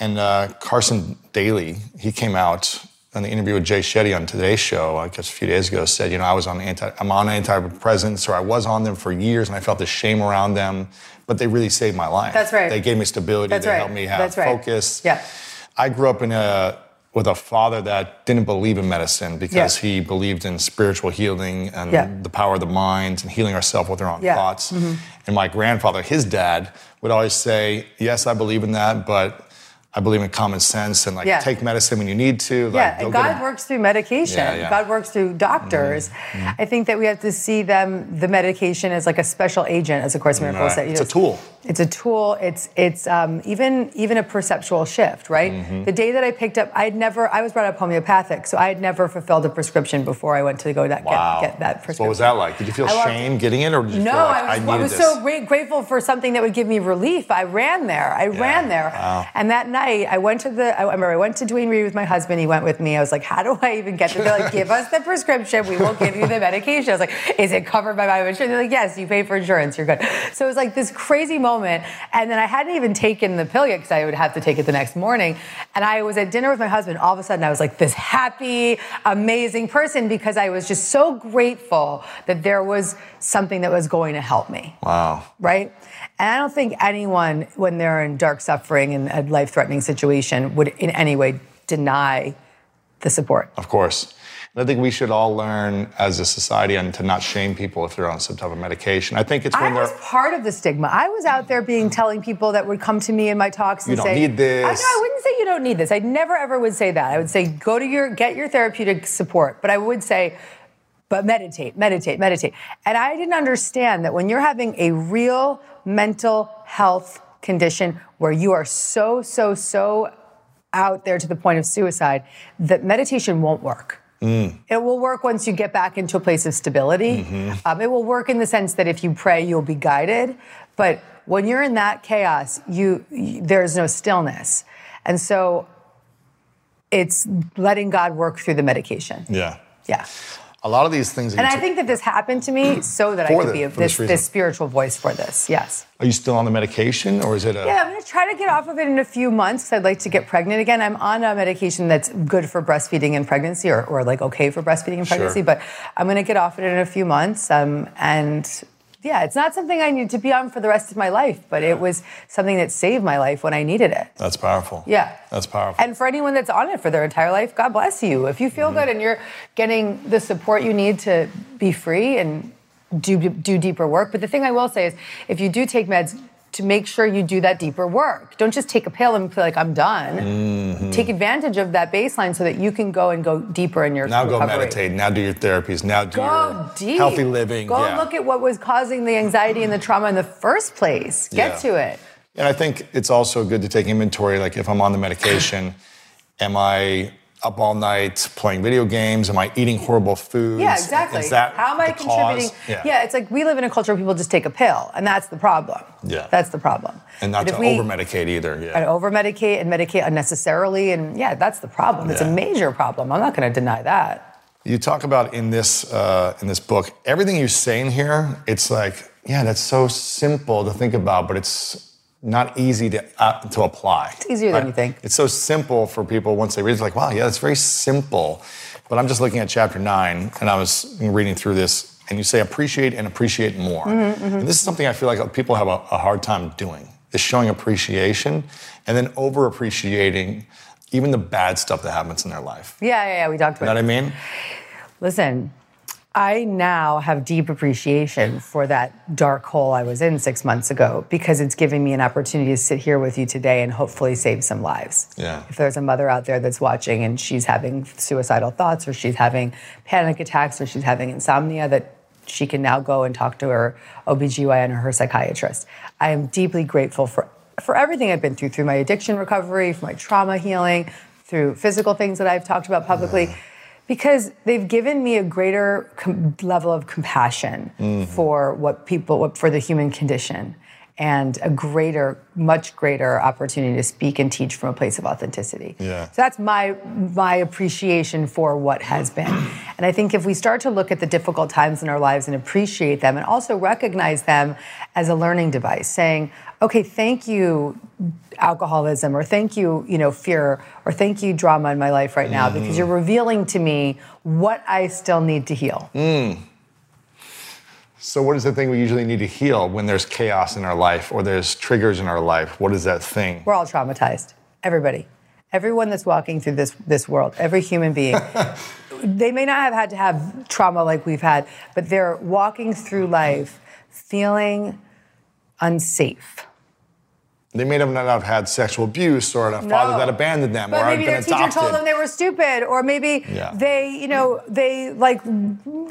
[SPEAKER 1] And uh, Carson Daly, he came out on the interview with Jay Shetty on today's show, I guess a few days ago, said, you know, I was on anti, I'm on antidepressants, or I was on them for years, and I felt the shame around them, but they really saved my life.
[SPEAKER 6] That's right.
[SPEAKER 1] They gave me stability.
[SPEAKER 6] That's
[SPEAKER 1] they
[SPEAKER 6] right.
[SPEAKER 1] helped me have
[SPEAKER 6] That's right.
[SPEAKER 1] focus.
[SPEAKER 6] Yeah.
[SPEAKER 1] I grew up in a with a father that didn't believe in medicine because
[SPEAKER 6] Yeah.
[SPEAKER 1] he believed in spiritual healing and
[SPEAKER 6] Yeah.
[SPEAKER 1] the power of the mind and healing ourselves with our own
[SPEAKER 6] Yeah.
[SPEAKER 1] thoughts.
[SPEAKER 6] Mm-hmm.
[SPEAKER 1] And my grandfather, his dad, would always say, "Yes, I believe in that, but I believe in common sense and like
[SPEAKER 6] Yeah.
[SPEAKER 1] take medicine when you need to. Like,
[SPEAKER 6] yeah, and God works through medication.
[SPEAKER 1] Yeah, yeah.
[SPEAKER 6] God works through doctors. I think that we have to see them, the medication, as like a special agent, as A Course in Miracles
[SPEAKER 1] Right.
[SPEAKER 6] You
[SPEAKER 1] It's
[SPEAKER 6] know,
[SPEAKER 1] a tool.
[SPEAKER 6] It's a tool. It's it's um, even even a perceptual shift, right?
[SPEAKER 1] Mm-hmm.
[SPEAKER 6] The day that I picked up, I'd never. I was brought up homeopathic, so I had never fulfilled a prescription before I went to go that
[SPEAKER 1] Wow.
[SPEAKER 6] get, get that prescription.
[SPEAKER 1] What was that like? Did you feel
[SPEAKER 6] I
[SPEAKER 1] shame getting it, or did you
[SPEAKER 6] No,
[SPEAKER 1] feel like
[SPEAKER 6] I was, I
[SPEAKER 1] needed
[SPEAKER 6] was so great, grateful for something that would give me relief. I ran there. I ran there.
[SPEAKER 1] wow.
[SPEAKER 6] And that night, I went to the. I remember I went to Duane Reade with my husband. He went with me. I was like, "How do I even get there?" They're like, "Give us the prescription. We will give you the medication." I was like, "Is it covered by my insurance?" They're like, "Yes, you pay for insurance. You're good." So it was like this crazy moment. And then I hadn't even taken the pill yet because I would have to take it the next morning. And I was at dinner with my husband. All of a sudden, I was like this happy, amazing person because I was just so grateful that there was something that was going to help me
[SPEAKER 1] Wow.
[SPEAKER 6] right? And I don't think anyone, when they're in dark suffering and a life threatening situation, would in any way deny the support.
[SPEAKER 1] Of course. I think we should all learn as a society and to not shame people if they're on some type of medication. I think it's when
[SPEAKER 6] was
[SPEAKER 1] they're
[SPEAKER 6] part of the stigma. I was out there being telling people that would come to me in my talks and
[SPEAKER 1] You don't
[SPEAKER 6] say,
[SPEAKER 1] need this.
[SPEAKER 6] I, no, I wouldn't say you don't need this. I never ever would say that. I would say go to your get your therapeutic support. But I would say, but meditate, meditate, meditate. And I didn't understand that when you're having a real mental health condition where you are so, so, so out there to the point of suicide, that meditation won't work. It will work once you get back into a place of stability. Um, it will work in the sense that if you pray, you'll be guided. But when you're in that chaos, you, you there's no stillness, and so it's letting God work through the medication.
[SPEAKER 1] yeah.
[SPEAKER 6] Yeah.
[SPEAKER 1] A lot of these things.
[SPEAKER 6] And I think that this happened to me so that I could
[SPEAKER 1] the-
[SPEAKER 6] be a,
[SPEAKER 1] this
[SPEAKER 6] this, this spiritual voice for this. Yes.
[SPEAKER 1] Are you still on the medication, or is it a?
[SPEAKER 6] Yeah, I'm going to try to get off of it in a few months because I'd like to get pregnant again. I'm on a medication that's good for breastfeeding and pregnancy, or, or like okay for breastfeeding and pregnancy,
[SPEAKER 1] Sure.
[SPEAKER 6] but I'm going to get off of it in a few months. Um, and yeah, it's not something I need to be on for the rest of my life, but it was something that saved my life when I needed it.
[SPEAKER 1] That's powerful.
[SPEAKER 6] Yeah.
[SPEAKER 1] That's powerful.
[SPEAKER 6] And for anyone that's on it for their entire life, God bless you. If you
[SPEAKER 1] Mm-hmm.
[SPEAKER 6] feel good and you're getting the support you need to be free and do do deeper work. But the thing I will say is, if you do take meds, to make sure you do that deeper work. Don't just take a pill and feel like I'm done.
[SPEAKER 1] Mm-hmm.
[SPEAKER 6] Take advantage of that baseline so that you can go and go deeper in your
[SPEAKER 1] now go meditate. Now do your therapies. Now do
[SPEAKER 6] Go
[SPEAKER 1] your
[SPEAKER 6] deep.
[SPEAKER 1] healthy living.
[SPEAKER 6] Go
[SPEAKER 1] yeah.
[SPEAKER 6] look at what was causing the anxiety and the trauma in the first place. Get
[SPEAKER 1] Yeah.
[SPEAKER 6] to it.
[SPEAKER 1] And I think it's also good to take inventory. Like if I'm on the medication, am I up all night playing video games? Am I eating horrible foods?
[SPEAKER 6] Yeah, exactly.
[SPEAKER 1] Is that
[SPEAKER 6] How am I contributing? Yeah. it's like we live in a culture where people just take a pill, and that's the problem.
[SPEAKER 1] Yeah.
[SPEAKER 6] That's the problem.
[SPEAKER 1] And not
[SPEAKER 6] But
[SPEAKER 1] to over medicate either. Yeah.
[SPEAKER 6] And over medicate and medicate unnecessarily, and yeah, that's the problem. It's a major problem. I'm not going to deny that.
[SPEAKER 1] You talk about in this uh, in this book everything you say in here. It's like, yeah, that's so simple to think about, but it's not easy to uh, to apply. It's
[SPEAKER 6] easier than you think.
[SPEAKER 1] It's so simple for people once they read. It's like, wow, yeah, it's very simple. But I'm just looking at chapter nine, and I was reading through this, and you say appreciate and appreciate more.
[SPEAKER 6] Mm-hmm,
[SPEAKER 1] And this is something I feel like people have a, a hard time doing. Is showing appreciation and then over appreciating even the bad stuff that happens in their life.
[SPEAKER 6] Yeah, yeah, yeah. We talked about. It.
[SPEAKER 1] You know
[SPEAKER 6] about
[SPEAKER 1] what. I mean?
[SPEAKER 6] Listen, I now have deep appreciation for that dark hole I was in six months ago because it's giving me an opportunity to sit here with you today and hopefully save some lives.
[SPEAKER 1] Yeah.
[SPEAKER 6] If there's a mother out there that's watching and she's having suicidal thoughts or she's having panic attacks or she's having insomnia, that she can now go and talk to her OBGYN or her psychiatrist. I am deeply grateful for, for everything I've been through, through my addiction recovery, for my trauma healing, through physical things that I've talked about publicly because they've given me a greater com- level of compassion mm-hmm. for what people what, for the human condition and a greater much greater opportunity to speak and teach from a place of authenticity.
[SPEAKER 1] Yeah.
[SPEAKER 6] so that's my my appreciation for what has been. And i think if we start to look at the difficult times in our lives and appreciate them and also recognize them as a learning device saying okay thank you alcoholism or thank you you know fear or thank you drama in my life right now because mm-hmm. you're revealing to me what i still need to heal. Mm.
[SPEAKER 1] So, what is the thing we usually need to heal when there's chaos in our life or there's triggers in our life? What is that thing?
[SPEAKER 6] we're all traumatized. Everybody. Everyone that's walking through this this world every human being. They may not have had to have trauma like we've had but they're walking through life feeling unsafe
[SPEAKER 1] They may have not have had sexual abuse or a father that abandoned them
[SPEAKER 6] But
[SPEAKER 1] or
[SPEAKER 6] maybe their teacher
[SPEAKER 1] adopted.
[SPEAKER 6] told them they were stupid, or maybe
[SPEAKER 1] Yeah.
[SPEAKER 6] they, you know, they like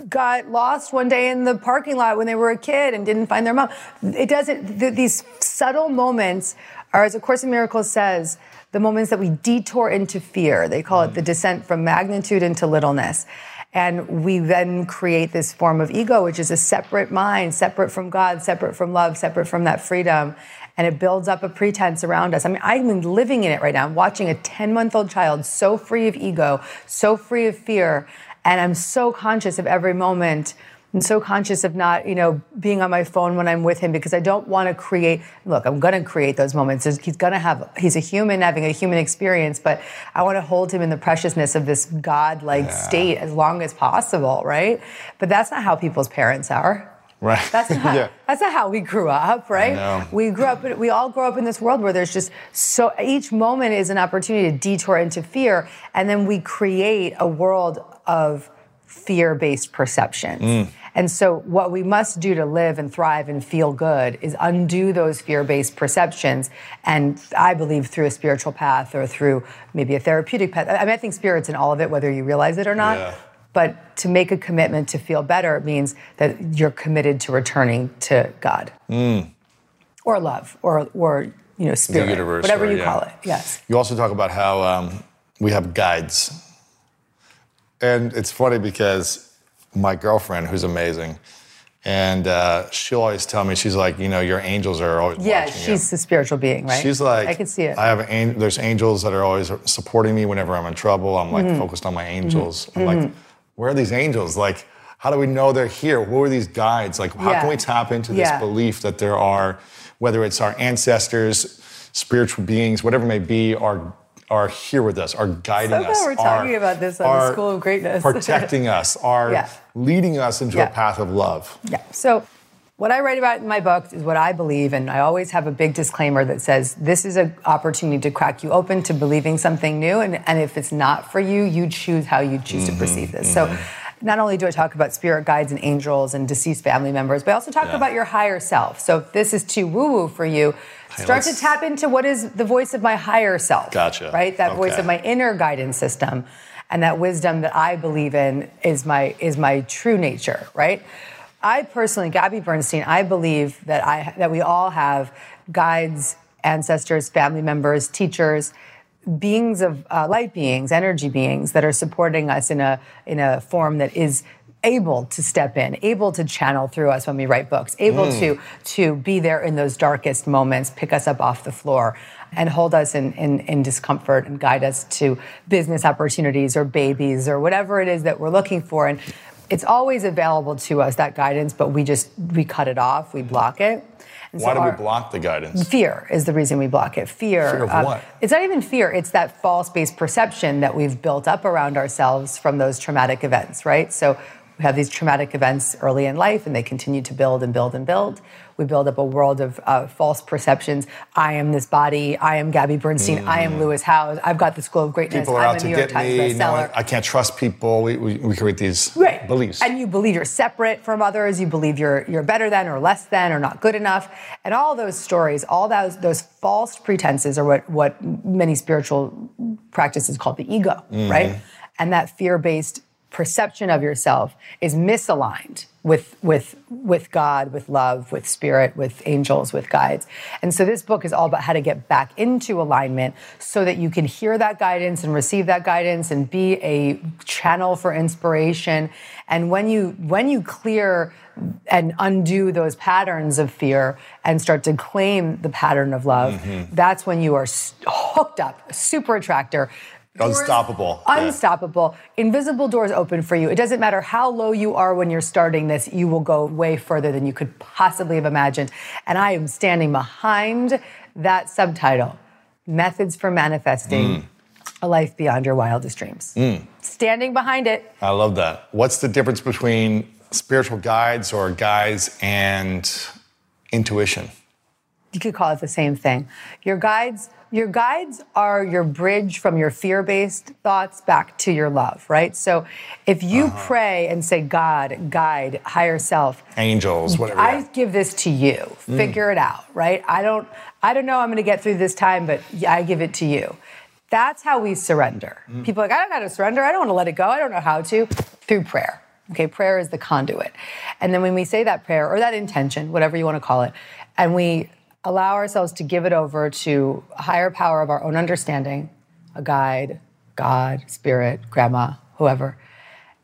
[SPEAKER 6] got lost one day in the parking lot when they were a kid and didn't find their mom. It doesn't. Th- these subtle moments are, as A Course in Miracles says, the moments that we detour into fear. They call it the descent from magnitude into littleness. And we then create this form of ego, which is a separate mind, separate from God, separate from love, separate from that freedom. And it builds up a pretense around us. I mean, I'm living in it right now. I'm watching a 10 month old child so free of ego, so free of fear. And I'm so conscious of every moment. I'm so conscious of not, you know, being on my phone when I'm with him because I don't want to create. Look, I'm going to create those moments. He's going to have. He's a human having a human experience, but I want to hold him in the preciousness of this God-like state as long as possible, right? But that's not how people's parents are.
[SPEAKER 1] Right.
[SPEAKER 6] That's not,
[SPEAKER 1] Yeah.
[SPEAKER 6] that's not how we grew up, right? We grew up, we all grow up in this world where there's just so, each moment is an opportunity to detour into fear. And then we create a world of fear based perceptions.
[SPEAKER 1] Mm.
[SPEAKER 6] And so, what we must do to live and thrive and feel good is undo those fear based perceptions. And I believe through a spiritual path or through maybe a therapeutic path. I mean, I think spirit's in all of it, whether you realize it or not.
[SPEAKER 1] Yeah.
[SPEAKER 6] But to make a commitment to feel better means that you're committed to returning to God or love or, or you know, spirit,
[SPEAKER 1] universe,
[SPEAKER 6] whatever
[SPEAKER 1] or-
[SPEAKER 6] you
[SPEAKER 1] yeah.
[SPEAKER 6] call it. Yes.
[SPEAKER 1] You also talk about how um, we have guides. And it's funny because my girlfriend, who's amazing, and uh, she'll always tell me, she's like, you know, your angels are always
[SPEAKER 6] Yeah,
[SPEAKER 1] watching you.
[SPEAKER 6] she's a spiritual being, right?
[SPEAKER 1] She's like,
[SPEAKER 6] I can see it.
[SPEAKER 1] I have an, there's angels that are always supporting me whenever I'm in trouble. I'm like
[SPEAKER 6] Mm-hmm.
[SPEAKER 1] focused on my angels. I'm like, where are these angels? Like, how do we know they're here? Who are these guides? Like, how
[SPEAKER 6] Yeah.
[SPEAKER 1] can we tap into this
[SPEAKER 6] Yeah.
[SPEAKER 1] belief that there are, whether it's our ancestors, spiritual beings, whatever it may be, are are here with us, are guiding
[SPEAKER 6] So
[SPEAKER 1] us.
[SPEAKER 6] we're talking
[SPEAKER 1] are-
[SPEAKER 6] about this uh, on the School of Greatness.
[SPEAKER 1] protecting us, are
[SPEAKER 6] Yeah.
[SPEAKER 1] leading us into a path of love.
[SPEAKER 6] Yeah. So, what I write about in my book is what I believe, and I always have a big disclaimer that says this is an opportunity to crack you open to believing something new, and, and if it's not for you, you choose how you choose to perceive this. So, mm-hmm. not only do I talk about spirit guides and angels and deceased family members, but I also talk
[SPEAKER 1] Yeah.
[SPEAKER 6] about your higher self. So, if this is too woo woo for you, start to tap into what is the voice of my higher self.
[SPEAKER 1] Gotcha.
[SPEAKER 6] Right? That voice of my inner guidance system and that wisdom that I believe in is my is my true nature, right? I personally, Gabby Bernstein, I believe that I that we all have guides, ancestors, family members, teachers, beings of uh, light beings, energy beings that are supporting us in a in a form that is able to step in, able to channel through us when we write books, able to to be there in those darkest moments, pick us up off the floor, and hold us in, in, in discomfort and guide us to business opportunities or babies or whatever it is that we're looking for. And it's always available to us that guidance, but we just we cut it off, we block it. And
[SPEAKER 1] Why
[SPEAKER 6] so
[SPEAKER 1] do we block the guidance?
[SPEAKER 6] Fear is the reason we block it. Fear.
[SPEAKER 1] Fear of
[SPEAKER 6] uh,
[SPEAKER 1] what?
[SPEAKER 6] It's not even fear. It's that false-based perception that we've built up around ourselves from those traumatic events, right? So we have these traumatic events early in life, and they continue to build and build and build. We build up a world of uh, false perceptions. I am this body. I am Gabby Bernstein. I am Lewis Howes. I've got the School of Greatness.
[SPEAKER 1] Mm. People are
[SPEAKER 6] I'm
[SPEAKER 1] out
[SPEAKER 6] a
[SPEAKER 1] to
[SPEAKER 6] New York
[SPEAKER 1] get
[SPEAKER 6] Times
[SPEAKER 1] me. No,
[SPEAKER 6] bestseller.
[SPEAKER 1] I, I can't trust people. We, we, we create these
[SPEAKER 6] Right.
[SPEAKER 1] beliefs.
[SPEAKER 6] And you believe you're separate from others, you believe you're you're better than or less than or not good enough. And all those stories, all those those false pretenses are what what many spiritual practices call the ego,
[SPEAKER 1] Mm-hmm.
[SPEAKER 6] right? And that fear-based perception of yourself is misaligned with with with God, with love, with spirit, with angels, with guides. And so this book is all about how to get back into alignment so that you can hear that guidance and receive that guidance and be a channel for inspiration. And when you when you clear and undo those patterns of fear and start to claim the pattern of love,
[SPEAKER 1] Mm-hmm.
[SPEAKER 6] that's when you are hooked up, super attractor. Doors-
[SPEAKER 1] Unstoppable. Yeah.
[SPEAKER 6] Unstoppable. Invisible doors open for you. It doesn't matter how low you are when you're starting this, you will go way further than you could possibly have imagined. And I am standing behind that subtitle Methods for Manifesting mm. a Life Beyond Your Wildest Dreams. Mm. Standing behind it.
[SPEAKER 1] I love that. What's the difference between spiritual guides or guides and intuition?
[SPEAKER 6] you could call it the same thing. Your guides, your guides are your bridge from your fear-based thoughts back to your love, right? So if you
[SPEAKER 1] Uh-huh.
[SPEAKER 6] pray and say God, guide, higher self,
[SPEAKER 1] Angels, whatever.
[SPEAKER 6] I
[SPEAKER 1] yeah. Mm.
[SPEAKER 6] give this to you. Figure it out, right? I don't I don't know I'm going to get through this time, but I give it to you. That's how we surrender.
[SPEAKER 1] Mm.
[SPEAKER 6] People are like, I don't know how to surrender. I don't want to let it go. I don't know how to. Through prayer. Okay, prayer is the conduit. And then when we say that prayer or that intention, whatever you want to call it, and we allow ourselves to give it over to a higher power of our own understanding, a guide, God, spirit, grandma, whoever,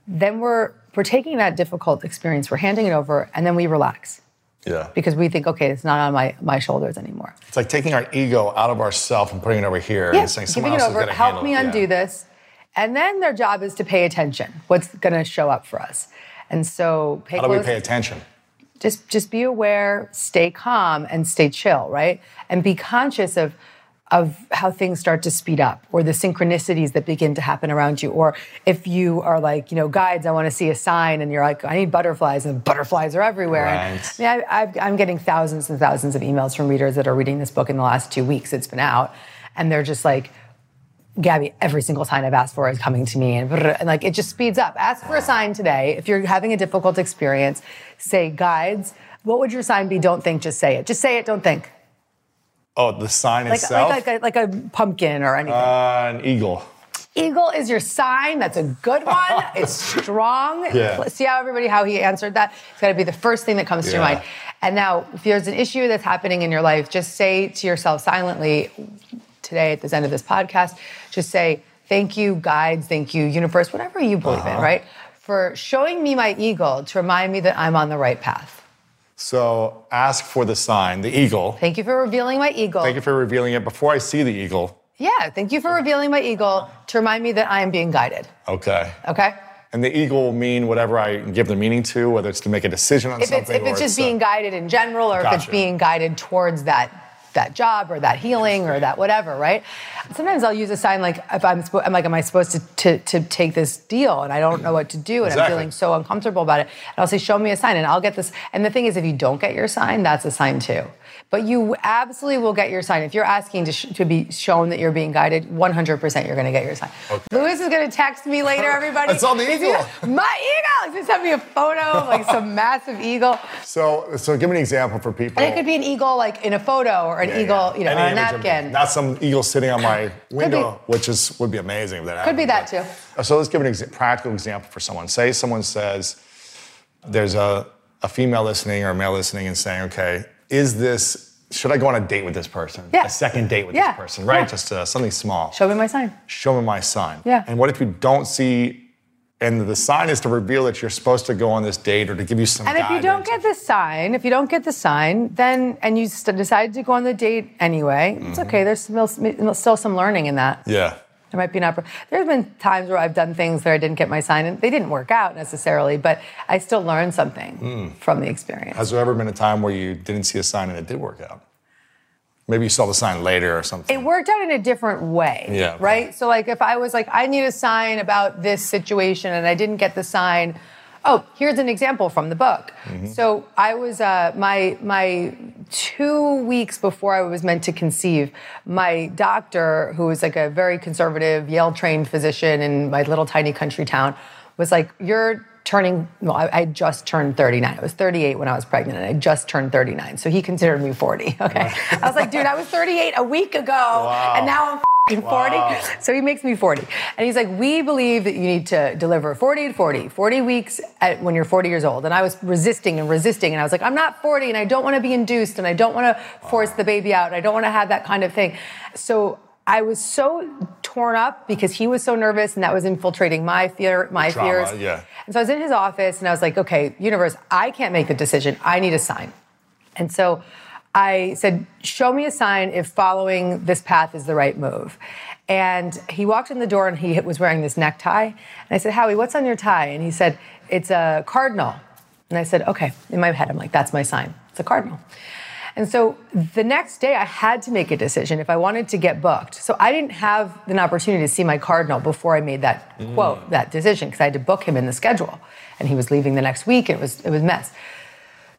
[SPEAKER 6] then we're we're taking that difficult experience, we're handing it over, and then we relax
[SPEAKER 1] yeah.
[SPEAKER 6] because we think, okay, it's not on my, my shoulders anymore.
[SPEAKER 1] It's like taking our ego out of ourself and putting it over here
[SPEAKER 6] Yeah,
[SPEAKER 1] and saying someone
[SPEAKER 6] giving it
[SPEAKER 1] else is
[SPEAKER 6] over,
[SPEAKER 1] going to
[SPEAKER 6] help me
[SPEAKER 1] it.
[SPEAKER 6] undo
[SPEAKER 1] Yeah.
[SPEAKER 6] this. And then their job is to pay attention. What's going to show up for us? And so pay
[SPEAKER 1] How do we pay attention?
[SPEAKER 6] Just just be aware, stay calm, and stay chill, right? And be conscious of of how things start to speed up or the synchronicities that begin to happen around you or if you are like you know guides i want to see a sign and you're like i need butterflies and butterflies are everywhere and, I mean, I, I've, i'm getting thousands and thousands of emails from readers that are reading this book in the last two weeks it's been out and they're just like Gabby, every single sign I've asked for is coming to me, and, and like it just speeds up. Ask for a sign today. If you're having a difficult experience, say, guides, what would your sign be? Don't think, just say it. Just say it, don't think.
[SPEAKER 1] Oh, the sign
[SPEAKER 6] Like,
[SPEAKER 1] itself?
[SPEAKER 6] like, like, a, like a pumpkin or anything.
[SPEAKER 1] uh, an eagle.
[SPEAKER 6] Eagle is your sign. That's a good one. It's strong.
[SPEAKER 1] Yeah.
[SPEAKER 6] See how everybody how he answered that. It's got to be the first thing that comes to your mind. And now, if there's an issue that's happening in your life, just say to yourself silently today at this end of this podcast. Just say thank you, guides. Thank you, universe. Whatever you believe
[SPEAKER 1] Uh-huh.
[SPEAKER 6] in, right? For showing me my eagle to remind me that I'm on the right path.
[SPEAKER 1] So ask for the sign, the eagle.
[SPEAKER 6] Thank you for revealing my eagle.
[SPEAKER 1] Thank you for revealing it before I see the eagle.
[SPEAKER 6] Yeah, thank you for revealing my eagle to remind me that I am being guided.
[SPEAKER 1] Okay.
[SPEAKER 6] Okay.
[SPEAKER 1] And the eagle will mean whatever I give the meaning to, whether it's to make a decision on
[SPEAKER 6] if
[SPEAKER 1] something
[SPEAKER 6] it's if it's just being guided in general or if it's being guided towards that that job or that healing or that whatever right? Sometimes i'll use a sign like if i'm, spo- I'm like am i supposed to, to to take this deal? And i don't know what to do and i'm feeling so uncomfortable about it. And i'll say show me a sign and i'll get this. And the thing is if you don't get your sign that's a sign too but you absolutely will get your sign if you're asking to, sh- to be shown that you're being guided 100% you're going to get your sign lewis is going to text me later everybody
[SPEAKER 1] I saw the eagle.
[SPEAKER 6] my eagle to send me a photo of like some massive eagle
[SPEAKER 1] So, so give me an example for people.
[SPEAKER 6] and it could be an eagle like in a photo or an
[SPEAKER 1] Yeah,
[SPEAKER 6] eagle,
[SPEAKER 1] yeah.
[SPEAKER 6] you know,
[SPEAKER 1] Any
[SPEAKER 6] or a napkin.
[SPEAKER 1] Not some eagle sitting on my window,
[SPEAKER 6] be.
[SPEAKER 1] which is would be amazing if that
[SPEAKER 6] Could be that
[SPEAKER 1] but- uh, So let's give an exa- practical example for someone. Say someone says, there's a, a female listening or a male listening and saying, okay, is this, should I go on a date with this person?
[SPEAKER 6] Yeah.
[SPEAKER 1] A second date with
[SPEAKER 6] Yeah.
[SPEAKER 1] this person, right?
[SPEAKER 6] Yeah.
[SPEAKER 1] Just uh, something small.
[SPEAKER 6] Show me my sign.
[SPEAKER 1] Show me my sign.
[SPEAKER 6] Yeah.
[SPEAKER 1] And what if you don't see, and the sign is to reveal that you're supposed to go on this date or to give you some
[SPEAKER 6] And if you don't get the sign, if you don't get the sign, then and you st- decide to go on the date anyway, it's
[SPEAKER 1] Mm-hmm.
[SPEAKER 6] okay. There's still, still some learning in that.
[SPEAKER 1] Yeah.
[SPEAKER 6] There might be an oppor- There's been times where I've done things where I didn't get my sign, and they didn't work out necessarily, but I still learned something
[SPEAKER 1] Hmm.
[SPEAKER 6] from the experience.
[SPEAKER 1] Has there ever been a time where you didn't see a sign and it did work out? Maybe you saw the sign later or something.
[SPEAKER 6] it worked out in a different way.
[SPEAKER 1] Yeah, okay.
[SPEAKER 6] Right? So, like, if I was like, I need a sign about this situation and I didn't get the sign, oh, here's an example from the book.
[SPEAKER 1] Mm-hmm.
[SPEAKER 6] So, I was, uh, my, my two weeks before I was meant to conceive, my doctor, who was like a very conservative, Yale trained physician in my little tiny country town, was like, You're turning, well, I, I just turned 39. I was 38 when I was pregnant and I just turned 39. So he considered me 40. Okay. I was like, dude, I was 38 a week ago and now I'm f***ing 40. So he makes me 40. And he's like, we believe that you need to deliver 40 to 40, 40 weeks at, when you're 40 years old. And I was resisting and resisting. And I was like, I'm not 40 and I don't want to be induced and I don't want to force the baby out. And I don't want to have that kind of thing. So I was so torn up because he was so nervous and that was infiltrating my fear, my
[SPEAKER 1] Trauma,
[SPEAKER 6] fears.
[SPEAKER 1] yeah.
[SPEAKER 6] And so I was in his office and I was like, okay, universe, I can't make the decision. I need a sign. And so I said, show me a sign if following this path is the right move. And he walked in the door and he was wearing this necktie. And I said, Howie, what's on your tie? And he said, it's a cardinal. And I said, okay. In my head, I'm like, that's my sign. It's a cardinal. And so the next day, I had to make a decision if I wanted to get booked. So I didn't have an opportunity to see my cardinal before I made that quote, mm. that decision, because I had to book him in the schedule. And he was leaving the next week. It was, it was a mess.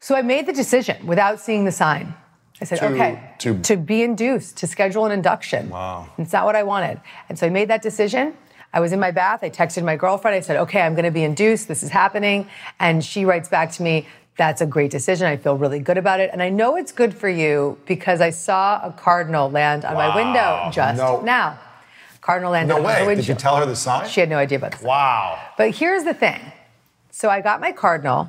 [SPEAKER 6] So I made the decision without seeing the sign. I said,
[SPEAKER 1] To-
[SPEAKER 6] okay,
[SPEAKER 1] to-
[SPEAKER 6] be induced, to schedule an induction.
[SPEAKER 1] Wow.
[SPEAKER 6] It's not what I wanted. And so I made that decision. I was in my bath. I texted my girlfriend. I said, okay, I'm going to be induced. This is happening. And she writes back to me, that's a great decision. I feel really good about it. And I know it's good for you because I saw a cardinal land on my window just
[SPEAKER 1] No.
[SPEAKER 6] now. Cardinal landed
[SPEAKER 1] No
[SPEAKER 6] on my
[SPEAKER 1] way.
[SPEAKER 6] window.
[SPEAKER 1] Did you tell her the sign?
[SPEAKER 6] She had no idea about this.
[SPEAKER 1] Wow.
[SPEAKER 6] But here's the thing. So I got my cardinal.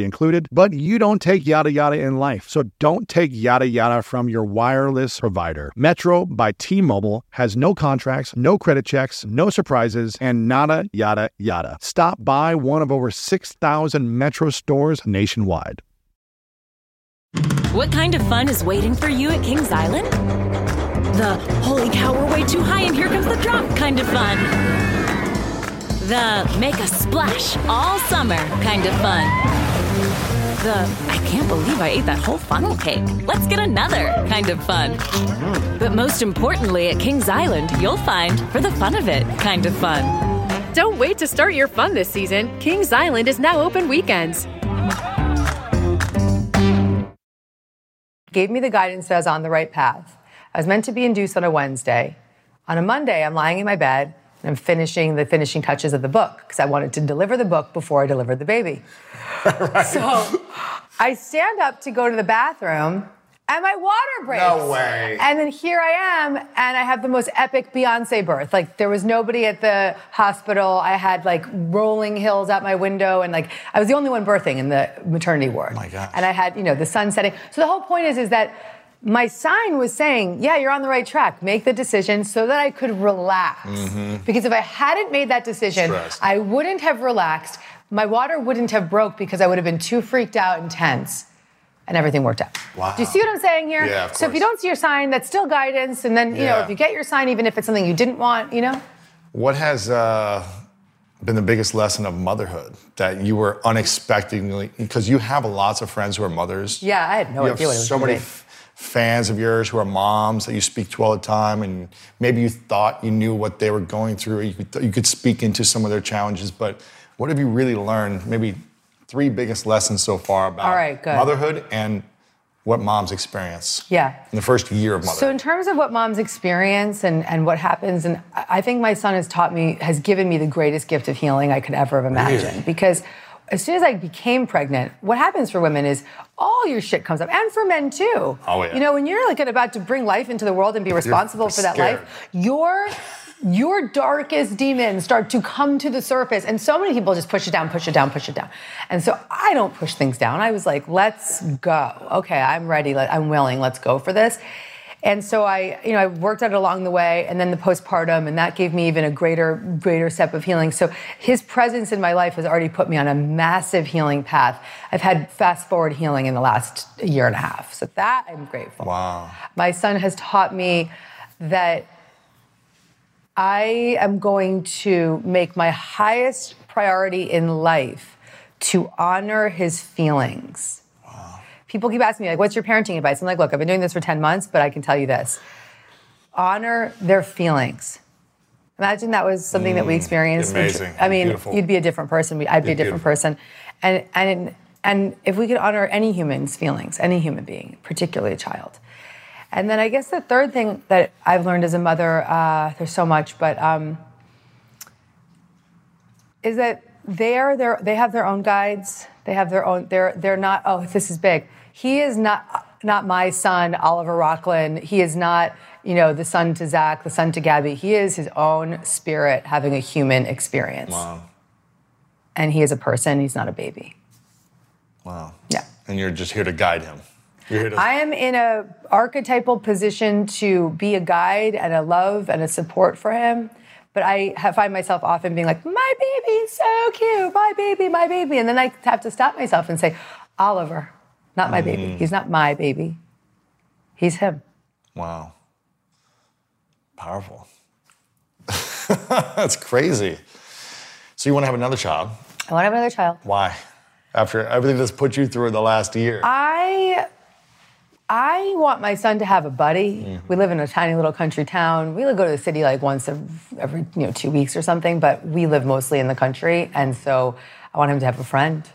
[SPEAKER 7] included, but you don't take yada yada in life. So don't take yada yada from your wireless provider. Metro by T-Mobile has no contracts, no credit checks, no surprises, and nada yada yada. Stop by one of over 6,000 Metro stores nationwide.
[SPEAKER 3] What kind of fun is waiting for you at Kings Island? The holy cow, we're way too high and here comes the drop kind of fun. The make a splash all summer kind of fun. The I can't believe I ate that whole funnel cake. Let's get another kind of fun. But most importantly, at Kings Island, you'll find for the fun of it kind of fun.
[SPEAKER 4] Don't wait to start your fun this season. Kings Island is now open weekends.
[SPEAKER 6] gave me the guidance that I was on the right path. I was meant to be induced on a Wednesday. On a Monday, I'm lying in my bed and I'm finishing the finishing touches of the book because I wanted to deliver the book before I delivered the baby. So I stand up to go to the bathroom and my water breaks.
[SPEAKER 1] No way.
[SPEAKER 6] And then here I am, and I have the most epic Beyonce birth. Like there was nobody at the hospital. I had like rolling hills out my window, and like I was the only one birthing in the maternity ward.
[SPEAKER 1] Oh my gosh.
[SPEAKER 6] And I had, you know, the sun setting. So the whole point is, is that my sign was saying, yeah, you're on the right track. Make the decision so that I could relax. Because if I hadn't made that decision,
[SPEAKER 1] Stressed.
[SPEAKER 6] I wouldn't have relaxed. My water wouldn't have broke because I would have been too freaked out and tense. And everything worked out.
[SPEAKER 1] Wow.
[SPEAKER 6] Do you see what I'm saying here?
[SPEAKER 1] Yeah, of
[SPEAKER 6] so if you don't see your sign, that's still guidance. And then, you know, if you get your sign, even if it's something you didn't want, you know?
[SPEAKER 1] What has uh, been the biggest lesson of motherhood that you were unexpectedly, because you have lots of friends who are mothers.
[SPEAKER 6] Yeah, I had no
[SPEAKER 1] you
[SPEAKER 6] idea what it
[SPEAKER 1] have
[SPEAKER 6] was
[SPEAKER 1] so many f- fans of yours who are moms that you speak to all the time, and maybe you thought you knew what they were going through, you could, you could speak into some of their challenges. But what have you really learned? Maybe three biggest lessons so far about
[SPEAKER 6] All right, good.
[SPEAKER 1] motherhood and what moms experience
[SPEAKER 6] Yeah.
[SPEAKER 1] in the first year of motherhood.
[SPEAKER 6] So in terms of what moms experience and, and what happens, and I I think my son has taught me, has given me the greatest gift of healing I could ever have imagined.
[SPEAKER 1] Really?
[SPEAKER 6] Because as soon as I became pregnant, what happens for women is all your shit comes up, and for men too.
[SPEAKER 1] Oh, yeah.
[SPEAKER 6] You know, when you're like about to bring life into the world and be responsible for that
[SPEAKER 1] scared.
[SPEAKER 6] life, your your darkest demons start to come to the surface. And so many people just push it down, push it down, push it down. And so I don't push things down. I was like, let's go. Okay, I'm ready. I'm willing. Let's go for this. And so I, you know, I worked at it along the way, and then the postpartum, and that gave me even a greater, greater step of healing. So his presence in my life has already put me on a massive healing path. I've had fast forward healing in the last year and a half. So that I'm grateful.
[SPEAKER 1] Wow.
[SPEAKER 6] My son has taught me that I am going to make my highest priority in life to honor his feelings. People keep asking me, like, what's your parenting advice? I'm like, look, I've been doing this for 10 months, but I can tell you this honor their feelings. Imagine that was something that we experienced.
[SPEAKER 1] amazing.
[SPEAKER 6] I mean,
[SPEAKER 1] Beautiful.
[SPEAKER 6] you'd be a different person. I'd be a different
[SPEAKER 1] beautiful.
[SPEAKER 6] person. And, and, and if we could honor any human's feelings, any human being, particularly a child. And then I guess the third thing that I've learned as a mother, uh, there's so much, but um, is that they are their, they have their own guides. They have their own. They're they're not. Oh, this is big. He is not not my son, Oliver Rockland. He is not you know the son to Zach, the son to Gabby. He is his own spirit having a human experience.
[SPEAKER 1] Wow.
[SPEAKER 6] And he is a person. He's not a baby.
[SPEAKER 1] Wow.
[SPEAKER 6] Yeah.
[SPEAKER 1] And you're just here to guide him. You're here to.
[SPEAKER 6] I am in a archetypal position to be a guide and a love and a support for him. But I have, find myself often being like, my baby's so cute, my baby, my baby. And then I have to stop myself and say, Oliver, not my
[SPEAKER 1] Mm.
[SPEAKER 6] baby. He's not my baby. He's him.
[SPEAKER 1] Wow. Powerful. That's crazy. So you want to have another child?
[SPEAKER 6] I want to have another child.
[SPEAKER 1] Why? After everything that's put you through in the last year.
[SPEAKER 6] I I want my son to have a buddy.
[SPEAKER 1] Mm-hmm.
[SPEAKER 6] We live in a tiny little country town. We go to the city like once every you know two weeks or something, but we live mostly in the country, and so I want him to have a friend.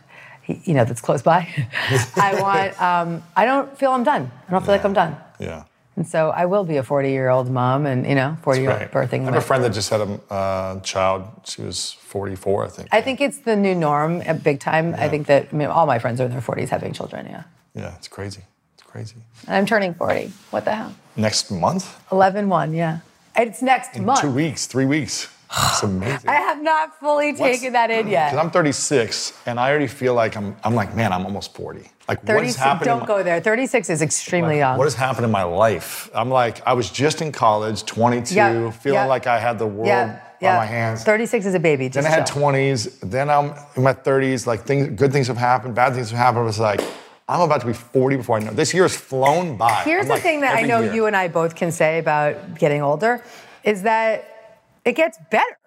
[SPEAKER 6] You know, that's close by. I want. Um, I don't feel I'm done. I don't feel like I'm done.
[SPEAKER 1] yeah.
[SPEAKER 6] And so I will be a 40 year old mom, and you know, 40 year old
[SPEAKER 1] Right.
[SPEAKER 6] birthing.
[SPEAKER 1] I have a friend that just had a uh, child. She was 44, I think.
[SPEAKER 6] I think it's the new norm at big time. I think that I mean, all my friends are in their 40s having children. Yeah,
[SPEAKER 1] yeah, it's crazy. It's crazy.
[SPEAKER 6] and I'm turning 40. What the hell?
[SPEAKER 1] Next month?
[SPEAKER 6] 11 1, yeah. It's next
[SPEAKER 1] In
[SPEAKER 6] month.
[SPEAKER 1] two weeks, three weeks. It's amazing.
[SPEAKER 6] I have not fully taken that in yet.
[SPEAKER 1] Because I'm 36, and I already feel like I'm. I'm like, man, I'm almost 40. Like, what has
[SPEAKER 6] 36,
[SPEAKER 1] happened? in
[SPEAKER 6] don't
[SPEAKER 1] my-
[SPEAKER 6] go there. 36 is extremely young.
[SPEAKER 1] What has happened in my life? I'm like, I was just in college, 22,
[SPEAKER 6] Yeah,
[SPEAKER 1] feeling
[SPEAKER 6] yeah.
[SPEAKER 1] like I had the world
[SPEAKER 6] yeah,
[SPEAKER 1] by my hands.
[SPEAKER 6] 36 is a baby.
[SPEAKER 1] Then I had
[SPEAKER 6] chill.
[SPEAKER 1] 20s. Then I'm in my 30s. Like things, good things have happened, bad things have happened. I was like, I'm about to be 40 before I know. This year has flown by.
[SPEAKER 6] Here's
[SPEAKER 1] I'm
[SPEAKER 6] the
[SPEAKER 1] like,
[SPEAKER 6] thing that I know
[SPEAKER 1] year.
[SPEAKER 6] you and I both can say about getting older is that it gets better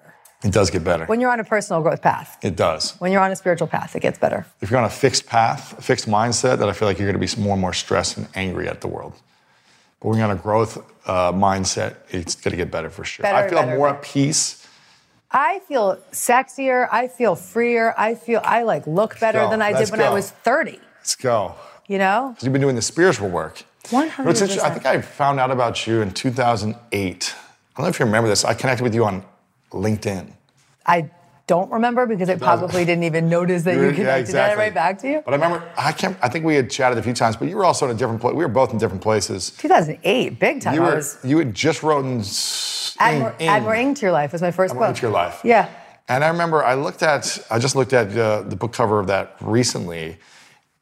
[SPEAKER 1] It does get better.
[SPEAKER 6] when you're on a personal growth path.
[SPEAKER 1] it does.
[SPEAKER 6] When you're on a spiritual path, it gets better.
[SPEAKER 1] If you're on a fixed path, a fixed mindset, that I feel like you're going to be more and more stressed and angry at the world. But when you're on a growth uh, mindset, it's going to get better for sure.
[SPEAKER 6] Better,
[SPEAKER 1] I feel
[SPEAKER 6] better,
[SPEAKER 1] more
[SPEAKER 6] better.
[SPEAKER 1] at peace.
[SPEAKER 6] I feel sexier. I feel freer. I feel I like look better than I
[SPEAKER 1] Let's
[SPEAKER 6] did when I was 30.
[SPEAKER 1] Let's go.
[SPEAKER 6] You know?
[SPEAKER 1] Because you've been doing the spiritual work.
[SPEAKER 6] 100%.
[SPEAKER 1] What's I think I found out about you in 2008. I don't know if you remember this. I connected with you on LinkedIn.
[SPEAKER 6] I don't remember because I probably didn't even notice that you connected.
[SPEAKER 1] yeah,
[SPEAKER 6] Did I write back to you?
[SPEAKER 1] But I remember, I can't. I think we had chatted a few times, but you were also in a different place. We were both in different places.
[SPEAKER 6] 2008, big time.
[SPEAKER 1] You were.
[SPEAKER 6] was
[SPEAKER 1] You had just written.
[SPEAKER 6] Add more,
[SPEAKER 1] in-
[SPEAKER 6] Add more Ing to your life was my first
[SPEAKER 1] Add More
[SPEAKER 6] book.
[SPEAKER 1] Into Your Life.
[SPEAKER 6] Yeah.
[SPEAKER 1] And I remember I looked at. I just looked at uh, the book cover of that recently.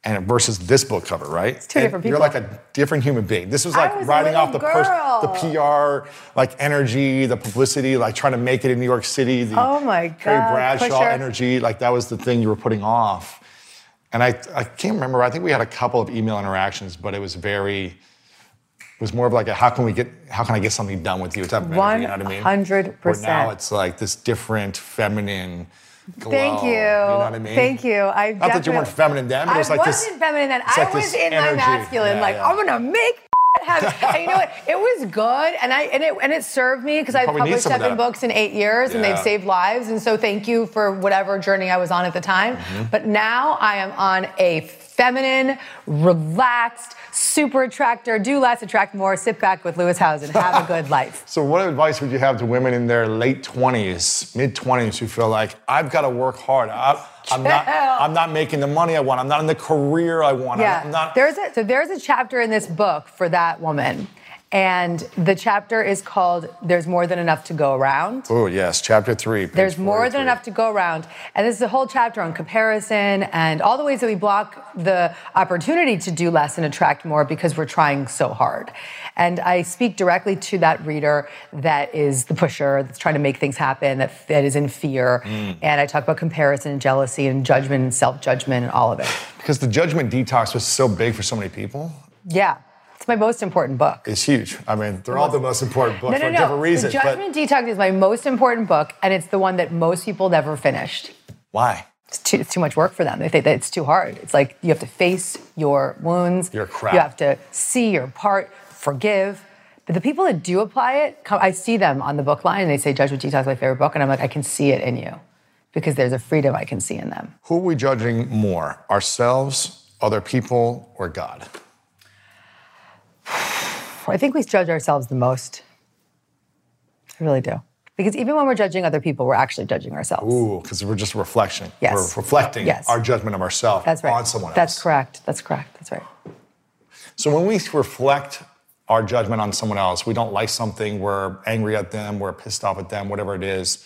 [SPEAKER 1] And versus this book cover, right? It's
[SPEAKER 6] two different people.
[SPEAKER 1] You're like a different human being. This was like
[SPEAKER 6] was
[SPEAKER 1] riding off the pers- the. PR, like energy, the publicity, like trying to make it in New York City. The
[SPEAKER 6] Oh my
[SPEAKER 1] Carrie
[SPEAKER 6] God,
[SPEAKER 1] Bradshaw
[SPEAKER 6] pusher.
[SPEAKER 1] energy, like that was the thing you were putting off. And I, I can't remember. I think we had a couple of email interactions, but it was very. It was more of like a how can we get how can I get something done with you type of energy. You know what I mean?
[SPEAKER 6] 100%.
[SPEAKER 1] Where now it's like this different feminine. Glow,
[SPEAKER 6] Thank you.
[SPEAKER 1] You know what I mean?
[SPEAKER 6] Thank you. I
[SPEAKER 1] Not that you weren't feminine then, but it was
[SPEAKER 6] I
[SPEAKER 1] like this.
[SPEAKER 6] wasn't feminine then. I
[SPEAKER 1] like
[SPEAKER 6] was in
[SPEAKER 1] energy.
[SPEAKER 6] my masculine.
[SPEAKER 1] Yeah,
[SPEAKER 6] like
[SPEAKER 1] yeah.
[SPEAKER 6] I'm gonna make happen. and you know what? It was good, and I and it and it served me because I published seven books in eight years, and they've saved lives. And so thank you for whatever journey I was on at the time.
[SPEAKER 1] Mm-hmm.
[SPEAKER 6] But now I am on a feminine, relaxed, super attractor. Do less, attract more. Sit back with Lewis Housen. Have a good life.
[SPEAKER 1] So, what advice would you have to women in their late 20s, mid 20s, who feel like I've got to work hard? I, I'm not. I'm not making the money I want. I'm not in the career I want.
[SPEAKER 6] Yeah.
[SPEAKER 1] I'm not.
[SPEAKER 6] There's a so there's a chapter in this book for that woman. And the chapter is called There's More Than Enough to Go Around.
[SPEAKER 1] Oh yes, chapter three.
[SPEAKER 6] There's more than enough to go around. And this is a whole chapter on comparison and all the ways that we block the opportunity to do less and attract more because we're trying so hard. And I speak directly to that reader that is the pusher, that's trying to make things happen, that, that is in fear.
[SPEAKER 1] Mm.
[SPEAKER 6] And I talk about comparison and jealousy and judgment and self judgment and all of it.
[SPEAKER 1] Because the judgment detox was so big for so many people.
[SPEAKER 6] Yeah. It's my most important book.
[SPEAKER 1] It's huge. I mean, they're all the most important books
[SPEAKER 6] No,
[SPEAKER 1] for
[SPEAKER 6] no, no.
[SPEAKER 1] different reasons.
[SPEAKER 6] the
[SPEAKER 1] but
[SPEAKER 6] Judgment Detox is my most important book, and it's the one that most people never finished.
[SPEAKER 1] why?
[SPEAKER 6] It's too, it's too much work for them. They think that it's too hard. It's like you have to face your wounds.
[SPEAKER 1] Your crap.
[SPEAKER 6] You have to see your part, forgive. But the people that do apply it, I see them on the book line, and they say Judgment Detox is my favorite book, and I'm like, I can see it in you, because there's a freedom I can see in them.
[SPEAKER 1] Who are we judging more? Ourselves, other people, or God?
[SPEAKER 6] I think we judge ourselves the most. I really do. Because even when we're judging other people, we're actually judging ourselves.
[SPEAKER 1] Ooh, because we're just a reflection.
[SPEAKER 6] Yes.
[SPEAKER 1] We're reflecting
[SPEAKER 6] Yes.
[SPEAKER 1] our judgment of ourselves
[SPEAKER 6] That's right.
[SPEAKER 1] on someone else.
[SPEAKER 6] That's correct. That's correct. That's right.
[SPEAKER 1] So when we reflect our judgment on someone else, we don't like something, we're angry at them, we're pissed off at them, whatever it is.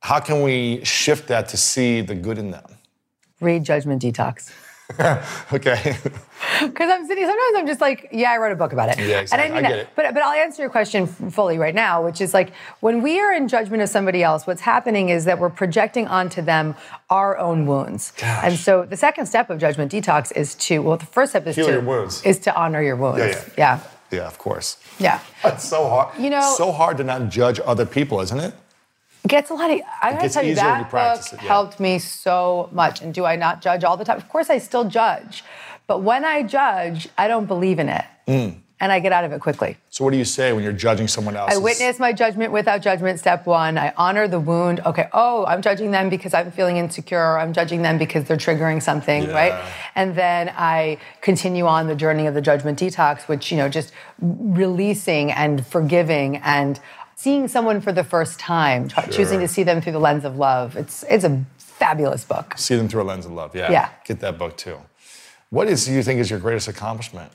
[SPEAKER 1] How can we shift that to see the good in them?
[SPEAKER 6] Read Judgment Detox.
[SPEAKER 1] Okay.
[SPEAKER 6] Because I'm sitting, sometimes I'm just like, yeah, I wrote a book about it.
[SPEAKER 1] Yeah, exactly.
[SPEAKER 6] And I, mean
[SPEAKER 1] I
[SPEAKER 6] that.
[SPEAKER 1] get it.
[SPEAKER 6] But, but I'll answer your question fully right now, which is like when we are in judgment of somebody else, what's happening is that we're projecting onto them our own wounds.
[SPEAKER 1] Gosh.
[SPEAKER 6] And so the second step of judgment detox is to, well, the first step is
[SPEAKER 1] Heal
[SPEAKER 6] to,
[SPEAKER 1] your wounds.
[SPEAKER 6] is to honor your wounds.
[SPEAKER 1] Yeah,
[SPEAKER 6] yeah.
[SPEAKER 1] Yeah, Yeah, of course.
[SPEAKER 6] Yeah.
[SPEAKER 1] It's so hard.
[SPEAKER 6] You know-
[SPEAKER 1] so hard to not judge other people, isn't it?
[SPEAKER 6] It gets a lot of. I gotta tell you that
[SPEAKER 1] you
[SPEAKER 6] book
[SPEAKER 1] it, yeah.
[SPEAKER 6] helped me so much. And do I not judge all the time? Of course, I still judge, but when I judge, I don't believe in it,
[SPEAKER 1] Mm.
[SPEAKER 6] and I get out of it quickly.
[SPEAKER 1] So what do you say when you're judging someone else?
[SPEAKER 6] I witness my judgment without judgment. Step one. I honor the wound. Okay. Oh, I'm judging them because I'm feeling insecure. Or I'm judging them because they're triggering something,
[SPEAKER 1] Yeah.
[SPEAKER 6] right? And then I continue on the journey of the judgment detox, which you know, just releasing and forgiving and seeing someone for the first time, try- choosing to see them through the lens of love. It's it's a fabulous book.
[SPEAKER 1] See them through a lens of love. Yeah.
[SPEAKER 6] Yeah.
[SPEAKER 1] Get that book too. What is you think is your greatest accomplishment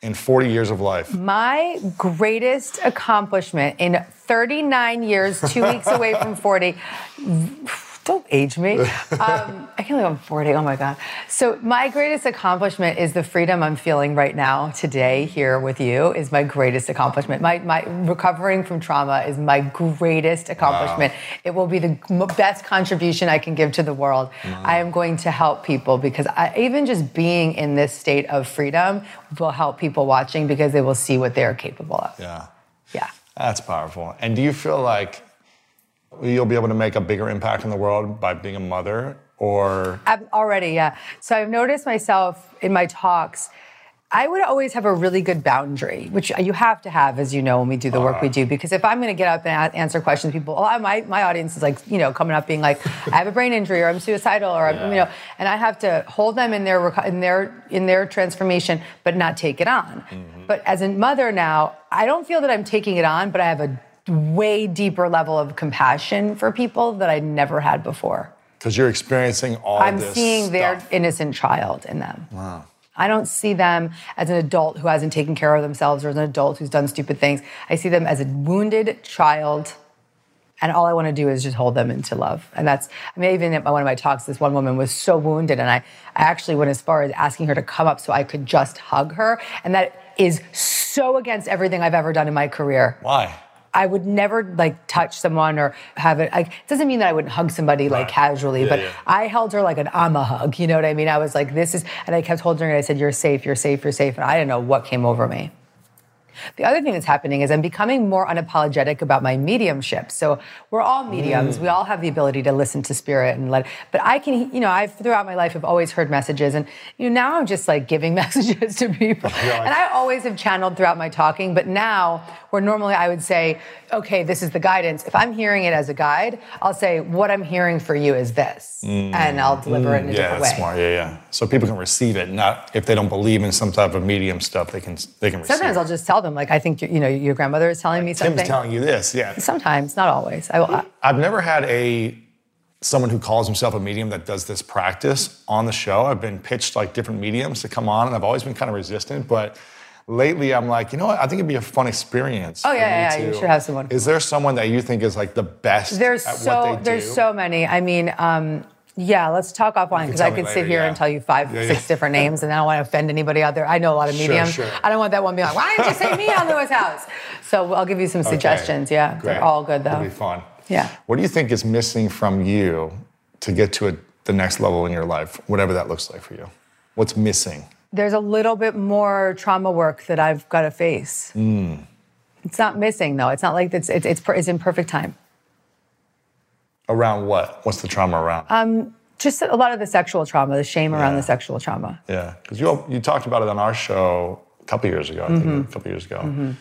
[SPEAKER 1] in 40 years of life?
[SPEAKER 6] My greatest accomplishment in 39 years, two weeks away from 40. Don't age me. Um, I can't believe I'm 40. Oh my God. So, my greatest accomplishment is the freedom I'm feeling right now, today, here with you, is my greatest accomplishment. My, my recovering from trauma is my greatest accomplishment. It will be the best contribution I can give to the world. I am going to help people because I, even just being in this state of freedom will help people watching because they will see what they are capable of.
[SPEAKER 1] Yeah.
[SPEAKER 6] Yeah.
[SPEAKER 1] That's powerful. And do you feel like you'll be able to make a bigger impact in the world by being a mother or
[SPEAKER 6] Ab- Already, yeah. So I've noticed myself in my talks. I would always have a really good boundary, which you have to have, as you know, when we do the work we uh. do. Because if I'm going to get up and a- answer questions, people, oh, my my audience is like, you know, coming up being like, I have a brain injury, or I'm suicidal, or I'm, you know, and I have to hold them in their in their in their transformation, but not take it on. Mm-hmm. But as a mother now, I don't feel that I'm taking it on, but I have a way deeper level of compassion for people that I never had before.
[SPEAKER 1] because you're experiencing all
[SPEAKER 6] I'm
[SPEAKER 1] this
[SPEAKER 6] seeing their innocent child in them. Wow. I don't see them as an adult who hasn't taken care of themselves or as an adult who's done stupid things. I see them as a wounded child. And all I want to do is just hold them into love. And that's, I mean, even at one of my talks, this one woman was so wounded. And I, I actually went as far as asking her to come up so I could just hug her. And that is so against everything I've ever done in my career.
[SPEAKER 1] Why?
[SPEAKER 6] I would never like touch someone or have it. Like, it doesn't mean that I wouldn't hug somebody like casually,
[SPEAKER 1] Yeah,
[SPEAKER 6] but
[SPEAKER 1] yeah.
[SPEAKER 6] I held her like an I'm hug. You know what I mean? I was like, this is, and I kept holding her and I said, you're safe, you're safe, you're safe. And I didn't know what came over me. The other thing that's happening is I'm becoming more unapologetic about my mediumship. So we're all mediums. Mm. We all have the ability to listen to spirit and let. But I can, you know, I've throughout my life have always heard messages, and you know now I'm just like giving messages to people. And I always have channeled throughout my talking, but now where normally I would say, okay, this is the guidance. If I'm hearing it as a guide, I'll say what I'm hearing for you is this, mm. and I'll deliver it in a mm.
[SPEAKER 1] Yeah,
[SPEAKER 6] different
[SPEAKER 1] that's
[SPEAKER 6] way.
[SPEAKER 1] smart. Yeah, yeah. So people can receive it. Not if they don't believe in some type of medium stuff, they can they can receive.
[SPEAKER 6] Sometimes
[SPEAKER 1] it.
[SPEAKER 6] I'll just tell them, like I think you know your grandmother is telling me something.
[SPEAKER 1] Tim's telling you this. Yeah.
[SPEAKER 6] Sometimes, not always. I, I, uh,
[SPEAKER 1] I've never had a someone who calls himself a medium that does this practice on the show. I've been pitched like different mediums to come on, and I've always been kind of resistant. But lately, I'm like, you know what? I think it'd be a fun experience.
[SPEAKER 6] Oh, yeah, yeah, you
[SPEAKER 1] to-
[SPEAKER 6] should have someone.
[SPEAKER 1] Is there someone that you think is like the best
[SPEAKER 6] There's
[SPEAKER 1] at
[SPEAKER 6] so
[SPEAKER 1] what they
[SPEAKER 6] there's so many. I mean, um, yeah, let's talk offline because I could
[SPEAKER 1] later,
[SPEAKER 6] sit here
[SPEAKER 1] yeah.
[SPEAKER 6] and tell you five,
[SPEAKER 1] Yeah,
[SPEAKER 6] six different names, and I don't want to offend anybody out there. I know a lot of mediums.
[SPEAKER 1] sure. sure.
[SPEAKER 6] I don't want that one being like, "Why didn't you say me on Lewis Howes?" So I'll give you some
[SPEAKER 1] Okay.
[SPEAKER 6] suggestions. Yeah,
[SPEAKER 1] Great.
[SPEAKER 6] they're all good though.
[SPEAKER 1] It'll be fun.
[SPEAKER 6] Yeah.
[SPEAKER 1] What do you think is missing from you to get to a, the next level in your life, whatever that looks like for you? What's missing?
[SPEAKER 6] There's a little bit more trauma work that I've got to face.
[SPEAKER 1] Mm.
[SPEAKER 6] It's not missing though. It's not like it's it's it's, it's in perfect time.
[SPEAKER 1] Around what? What's the trauma around?
[SPEAKER 6] Um, Just a lot of the sexual trauma, the shame around the sexual trauma.
[SPEAKER 1] Yeah, because you you talked about it on our show a couple years ago. I
[SPEAKER 6] Mm-hmm.
[SPEAKER 1] think a couple years ago,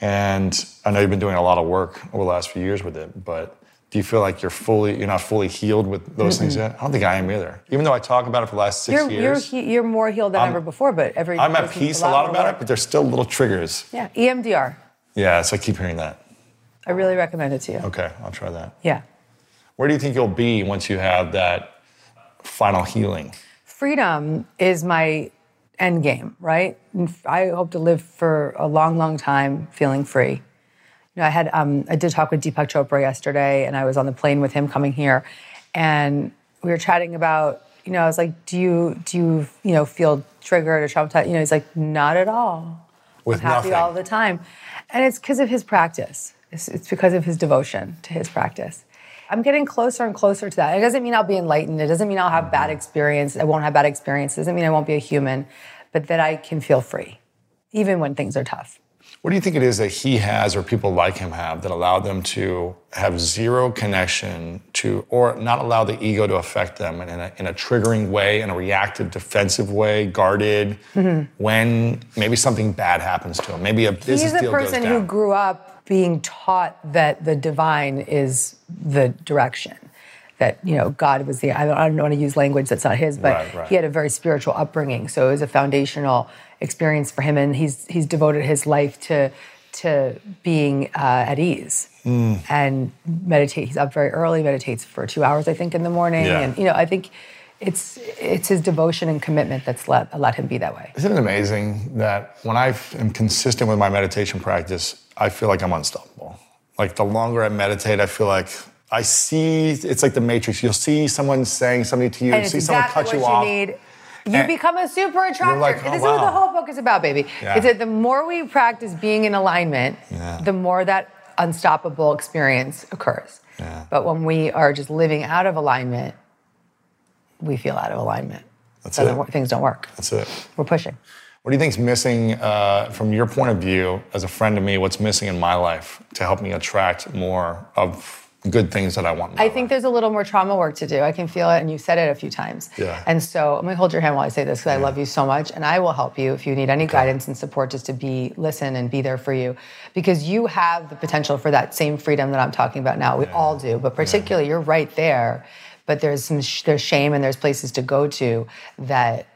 [SPEAKER 1] and I know you've been doing a lot of work over the last few years with it. But do you feel like you're fully you're not fully healed with those things yet? I don't think I am either. Even though I talk about it for the last 6
[SPEAKER 6] You're, you're,
[SPEAKER 1] years,
[SPEAKER 6] he- you're more healed than
[SPEAKER 1] I'm-
[SPEAKER 6] ever before, but every
[SPEAKER 1] I'm at peace a lot
[SPEAKER 6] more
[SPEAKER 1] about
[SPEAKER 6] work.
[SPEAKER 1] it. But there's still little triggers.
[SPEAKER 6] Yeah, EMDR.
[SPEAKER 1] Yeah, so I keep hearing that.
[SPEAKER 6] I really recommend it to you.
[SPEAKER 1] Okay, I'll try that.
[SPEAKER 6] Yeah.
[SPEAKER 1] Where do you think you'll be once you have that final healing?
[SPEAKER 6] Freedom is my end game, right? I hope to live for a long, long time feeling free. You know, I had um, I did talk with Deepak Chopra yesterday, and I was on the plane with him coming here, and we were chatting about you know, I was like, do you do you you know feel triggered or traumatized? You know, he's like, not at all.
[SPEAKER 1] With
[SPEAKER 6] I'm happy
[SPEAKER 1] nothing.
[SPEAKER 6] all the time, and it's because of his practice. It's, it's because of his devotion to his practice. I'm getting closer and closer to that. It doesn't mean I'll be enlightened. It doesn't mean I'll have bad experience. I won't have bad experiences. It doesn't mean I won't be a human, but that I can feel free, even when things are tough.
[SPEAKER 1] What do you think it is that he has or people like him have that allow them to have zero connection to, or not allow the ego to affect them in a, in a triggering way, in a reactive, defensive way, guarded, when maybe something bad happens to him? Maybe a business
[SPEAKER 6] Mm-hmm. He's
[SPEAKER 1] goes
[SPEAKER 6] person who grew up being taught that the divine is the direction. That you know, God was the. I don't, I don't want to use language that's not his, but
[SPEAKER 1] Right, right.
[SPEAKER 6] he had a very spiritual upbringing, so it was a foundational experience for him, and he's he's devoted his life to to being uh, at ease
[SPEAKER 1] Hmm.
[SPEAKER 6] and meditate. He's up very early, meditates for two hours, I think, in the morning,
[SPEAKER 1] Yeah.
[SPEAKER 6] and you know, I think it's it's his devotion and commitment that's let let him be that way.
[SPEAKER 1] Isn't it amazing that when I am consistent with my meditation practice, I feel like I'm unstoppable? Like the longer I meditate, I feel like I see, it's like the Matrix. You'll see someone saying something to you,
[SPEAKER 6] and
[SPEAKER 1] see someone cut
[SPEAKER 6] what
[SPEAKER 1] you
[SPEAKER 6] you
[SPEAKER 1] off.
[SPEAKER 6] need. You
[SPEAKER 1] And
[SPEAKER 6] become a super attractor.
[SPEAKER 1] like, oh,
[SPEAKER 6] this is what the whole book is about, baby.
[SPEAKER 1] Yeah.
[SPEAKER 6] It's that the more we practice being in alignment,
[SPEAKER 1] Yeah.
[SPEAKER 6] the more that unstoppable experience occurs.
[SPEAKER 1] Yeah.
[SPEAKER 6] But when we are just living out of alignment, we feel out of alignment.
[SPEAKER 1] That's it.
[SPEAKER 6] Things don't work.
[SPEAKER 1] That's it.
[SPEAKER 6] We're pushing.
[SPEAKER 1] What do you think's missing uh, from your point of view as a friend to me? What's missing in my life to help me attract more of good things that I want?
[SPEAKER 6] I think
[SPEAKER 1] life?
[SPEAKER 6] there's a little more trauma work to do. I can feel it, and you said it a few times.
[SPEAKER 1] Yeah.
[SPEAKER 6] And so I'm gonna hold your hand while I say this because I love you so much, and I will help you if you need any guidance and support, just to be listen and be there for you, because you have the potential for that same freedom that I'm talking about now. We all do, but particularly you're right there. But there's some sh- there's shame and there's places to go to that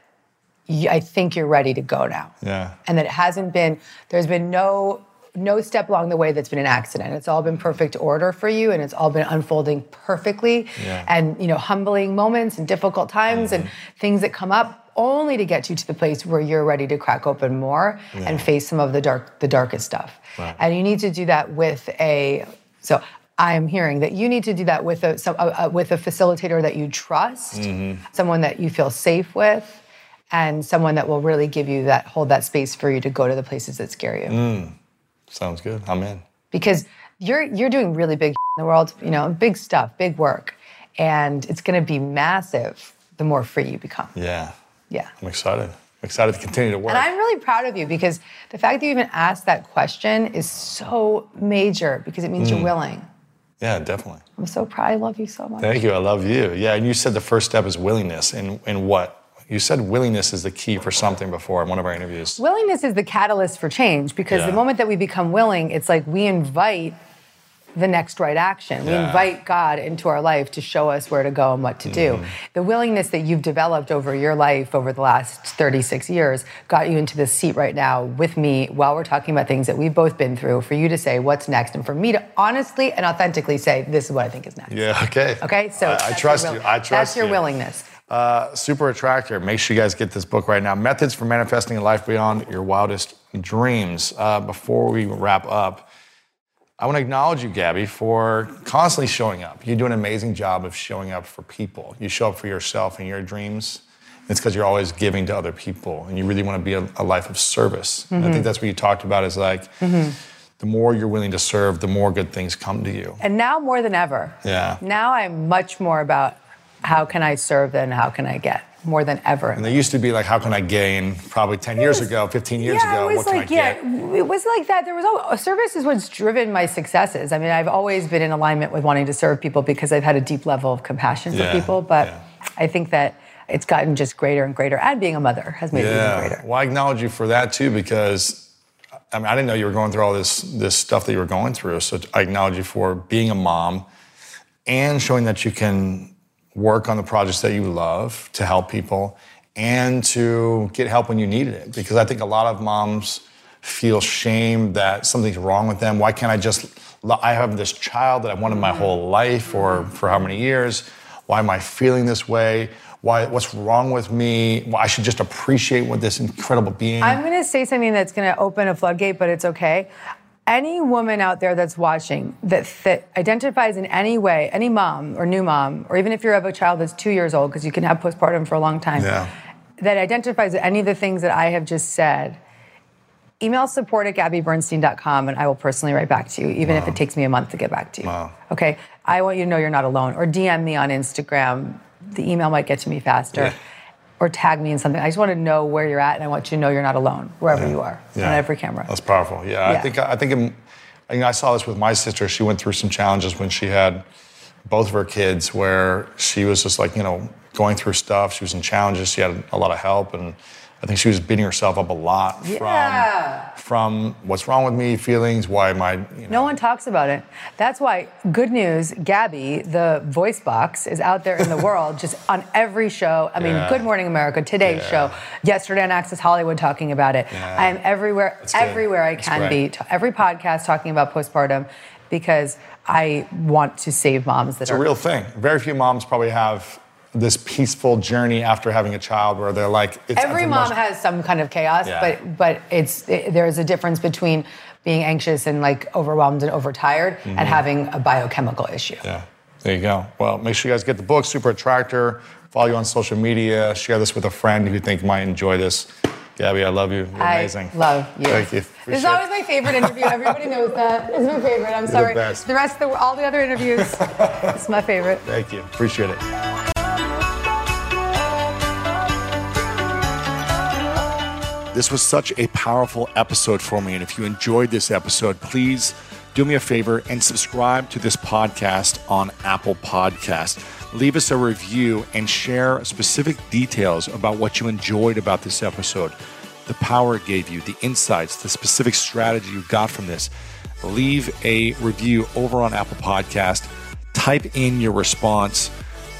[SPEAKER 6] I think you're ready to go now
[SPEAKER 1] Yeah.
[SPEAKER 6] and that it hasn't been there's been no no step along the way that's been an accident it's all been perfect order for you and it's all been unfolding perfectly
[SPEAKER 1] Yeah.
[SPEAKER 6] and you know humbling moments and difficult times and mm-hmm. things that come up only to get you to the place where you're ready to crack open more and face some of the dark the darkest stuff
[SPEAKER 1] Right.
[SPEAKER 6] and you need to do that with a so I'm hearing that you need to do that with a, some, a, a with a facilitator that you trust, mm-hmm. someone that you feel safe with, and someone that will really give you that hold that space for you to go to the places that scare you. Mm.
[SPEAKER 1] Sounds good. I'm in.
[SPEAKER 6] Because you're you're doing really big in the world, you know, big stuff, big work, and it's going to be massive the more free you become.
[SPEAKER 1] Yeah.
[SPEAKER 6] Yeah.
[SPEAKER 1] I'm excited. I'm excited to continue to work.
[SPEAKER 6] And I'm really proud of you because the fact that you even asked that question is so major because it means you're mm. willing.
[SPEAKER 1] yeah, definitely.
[SPEAKER 6] I'm so proud. I love you so much.
[SPEAKER 1] Thank you. I love you. Yeah, and you said the first step is willingness. And and what? You said willingness is the key for something before in one of our interviews.
[SPEAKER 6] Willingness is the catalyst for change because
[SPEAKER 1] Yeah.
[SPEAKER 6] the moment that we become willing, it's like we invite the next right action. We invite God into our life to show us where to go and what to do.
[SPEAKER 1] Mm-hmm.
[SPEAKER 6] The willingness that you've developed over your life over the last 36 years got you into this seat right now with me while we're talking about things that we've both been through for you to say what's next and for me to honestly and authentically say this is what I think is next.
[SPEAKER 1] Yeah, okay.
[SPEAKER 6] Okay? So
[SPEAKER 1] I, I trust
[SPEAKER 6] will-
[SPEAKER 1] you. I trust
[SPEAKER 6] That's your
[SPEAKER 1] you.
[SPEAKER 6] willingness.
[SPEAKER 1] Uh, Super Attractor. Make sure you guys get this book right now. Methods for Manifesting a Life Beyond Your Wildest Dreams. Uh, before we wrap up, I want to acknowledge you, Gabby, for constantly showing up. You do an amazing job of showing up for people. You show up for yourself and your dreams. It's because you're always giving to other people and you really want to be a, a life of service. And I think that's what you talked about is like the more you're willing to serve, the more good things come to you.
[SPEAKER 6] And now more than ever.
[SPEAKER 1] Yeah.
[SPEAKER 6] Now I'm much more about how can I serve than how can I get more than ever.
[SPEAKER 1] And they used to be like, how can I gain? Probably 10 years ago, 15 years
[SPEAKER 6] yeah,
[SPEAKER 1] ago,
[SPEAKER 6] it was
[SPEAKER 1] what can
[SPEAKER 6] like
[SPEAKER 1] I
[SPEAKER 6] yeah,
[SPEAKER 1] get?
[SPEAKER 6] it was like that. There was al- service is what's driven my successes. I mean, I've always been in alignment with wanting to serve people because I've had a deep level of compassion
[SPEAKER 1] Yeah,
[SPEAKER 6] for people. But
[SPEAKER 1] yeah.
[SPEAKER 6] I think that it's gotten just greater and greater. And being a mother has made it even
[SPEAKER 1] Yeah.
[SPEAKER 6] greater.
[SPEAKER 1] Well, I acknowledge you for that too, because I mean, I didn't know you were going through all this this stuff that you were going through. So I acknowledge you for being a mom and showing that you can work on the projects that you love to help people and to get help when you needed it. Because I think a lot of moms feel shame that something's wrong with them. Why can't I just? I have this child that I wanted my mm-hmm. whole life or for how many years? Why am I feeling this way? Why? What's wrong with me? Why I should just appreciate what this incredible being.
[SPEAKER 6] I'm going to say something that's going to open a floodgate, but it's okay. Any woman out there that's watching that, that identifies in any way, any mom or new mom, or even if you have a child that's two years old, because you can have postpartum for a long time,
[SPEAKER 8] Yeah.
[SPEAKER 6] that identifies any of the things that I have just said, email support at gabbybernstein.com and I will personally write back to you, even if it takes me a month to get back to you.
[SPEAKER 8] Wow.
[SPEAKER 6] Okay. I want you to know you're not alone. Or DM me on Instagram. The email might get to me faster.
[SPEAKER 8] Yeah.
[SPEAKER 6] Or tag me in something. I just want to know where you're at and I want you to know you're not alone, wherever you are,
[SPEAKER 8] Yeah.
[SPEAKER 6] on every camera.
[SPEAKER 8] That's powerful. Yeah,
[SPEAKER 6] Yeah.
[SPEAKER 8] I think I think I, mean, I saw this with my sister. She went through some challenges when she had both of her kids, where she was just like you know going through stuff. She was in challenges. She had a lot of help, and I think she was beating herself up a lot
[SPEAKER 6] Yeah.
[SPEAKER 8] from from what's wrong with me, feelings, why am I, you know,
[SPEAKER 6] No one talks about it. That's why, good news, Gabby, the voice box, is out there in the world, just on every show. I mean,
[SPEAKER 8] Yeah.
[SPEAKER 6] Good Morning America, Today's
[SPEAKER 8] Yeah.
[SPEAKER 6] Show, yesterday on Access Hollywood talking about it.
[SPEAKER 8] Yeah.
[SPEAKER 6] I am everywhere,
[SPEAKER 8] That's good.
[SPEAKER 6] everywhere I can be, every podcast talking about postpartum, because I want to save moms that
[SPEAKER 8] It's
[SPEAKER 6] are
[SPEAKER 8] a real thing. Very few moms probably have this peaceful journey after having a child where they're like, it's
[SPEAKER 6] Every mom has some kind of chaos,
[SPEAKER 8] Yeah.
[SPEAKER 6] but but it's it, there's a difference between being anxious and like overwhelmed and overtired and having a biochemical issue.
[SPEAKER 8] Mm-hmm. Yeah, there you go. Well, make sure you guys get the book, Super Attractor. Follow you on social media. Share this with a friend who you think might enjoy this. Gabby, I love you. You're amazing.
[SPEAKER 6] I love you.
[SPEAKER 8] Thank you.
[SPEAKER 6] This is always my favorite interview. Everybody knows that. It's my favorite. I'm sorry.
[SPEAKER 8] best.
[SPEAKER 6] The rest of the all the other interviews, it's my favorite.
[SPEAKER 8] Thank you. Appreciate it.
[SPEAKER 1] This was such a powerful episode for me. And if you enjoyed this episode, please do me a favor and subscribe to this podcast on Apple Podcast. Leave us a review and share specific details about what you enjoyed about this episode, the power it gave you, the insights, the specific strategy you got from this. Leave a review over on Apple Podcast. Type in your response.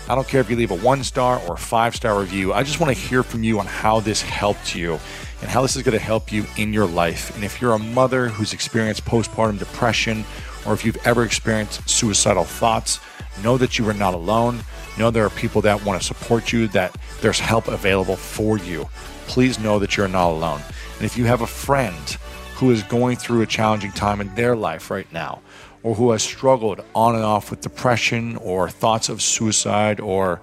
[SPEAKER 1] I don't care if you leave a one star or five star review. I just want to hear from you on how this helped you and how this is going to help you in your life. And if you're a mother who's experienced postpartum depression or if you've ever experienced suicidal thoughts, know that you are not alone. Know there are people that want to support you, that there's help available for you. Please know that you're not alone. And if you have a friend who is going through a challenging time in their life right now, or who has struggled on and off with depression or thoughts of suicide or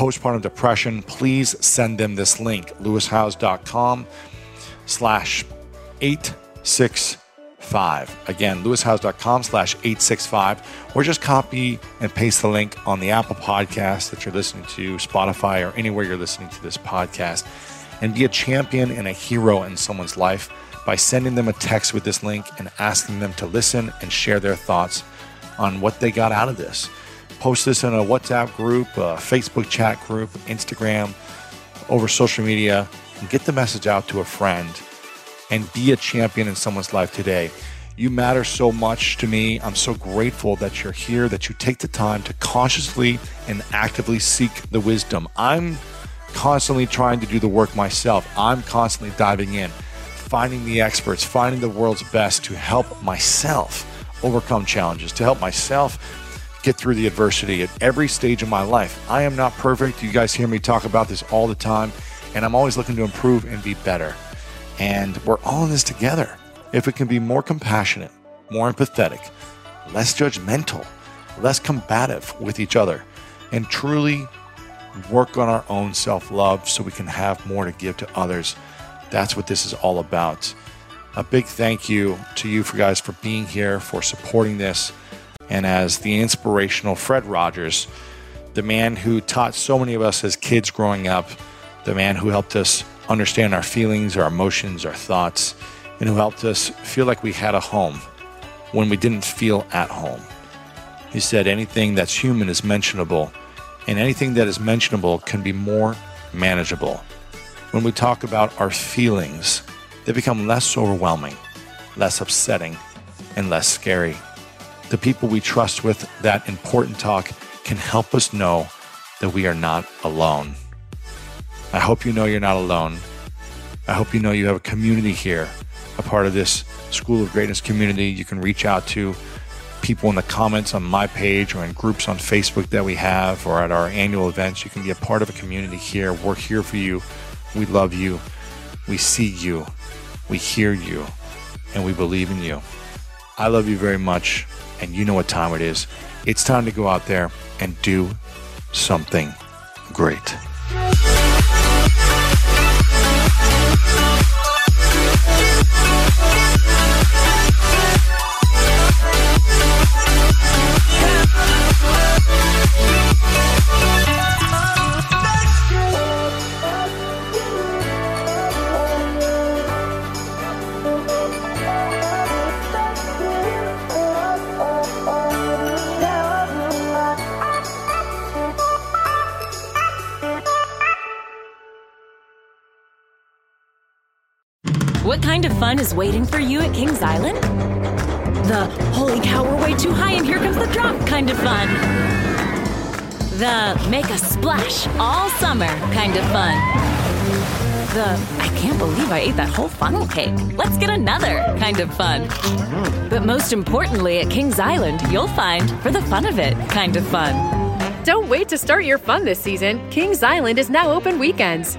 [SPEAKER 1] postpartum depression, please send them this link, lewishowes.com slash 865. Again, lewishowes.com slash 865, or just copy and paste the link on the Apple podcast that you're listening to, Spotify, or anywhere you're listening to this podcast, and be a champion and a hero in someone's life by sending them a text with this link and asking them to listen and share their thoughts on what they got out of this. Post this in a WhatsApp group, a Facebook chat group, Instagram, over social media, and get the message out to a friend and be a champion in someone's life today. You matter so much to me. I'm so grateful that you're here, that you take the time to consciously and actively seek the wisdom. I'm constantly trying to do the work myself. I'm constantly diving in, finding the experts, finding the world's best to help myself overcome challenges, to help myself get through the adversity at every stage of my life. I am not perfect. You guys hear me talk about this all the time, and I'm always looking to improve and be better. And we're all in this together. If we can be more compassionate, more empathetic, less judgmental, less combative with each other, and truly work on our own self love so we can have more to give to others, that's what this is all about. A big thank you to you for guys for being here, for supporting this. And as the inspirational Fred Rogers, the man who taught so many of us as kids growing up, the man who helped us understand our feelings, our emotions, our thoughts, and who helped us feel like we had a home when we didn't feel at home. He said, Anything that's human is mentionable, and anything that is mentionable can be more manageable. When we talk about our feelings, they become less overwhelming, less upsetting, and less scary. The people we trust with that important talk can help us know that we are not alone. I hope you know you're not alone. I hope you know you have a community here, a part of this School of Greatness community. You can reach out to people in the comments on my page or in groups on Facebook that we have or at our annual events. You can be a part of a community here. We're here for you. We love you. We see you. We hear you.
[SPEAKER 9] and we believe in you. I love you very much, and you know what time it is. It's time to go out there and do something great.
[SPEAKER 3] Fun is waiting for you at Kings Island? The holy cow, we're way too high and here comes the drop kind of fun. The make a splash all summer kind of fun. The I can't believe I ate that whole funnel cake. Let's get another kind of fun. But most importantly, at Kings Island, you'll find for the fun of it kind of fun.
[SPEAKER 4] Don't wait to start your fun this season. Kings Island is now open weekends.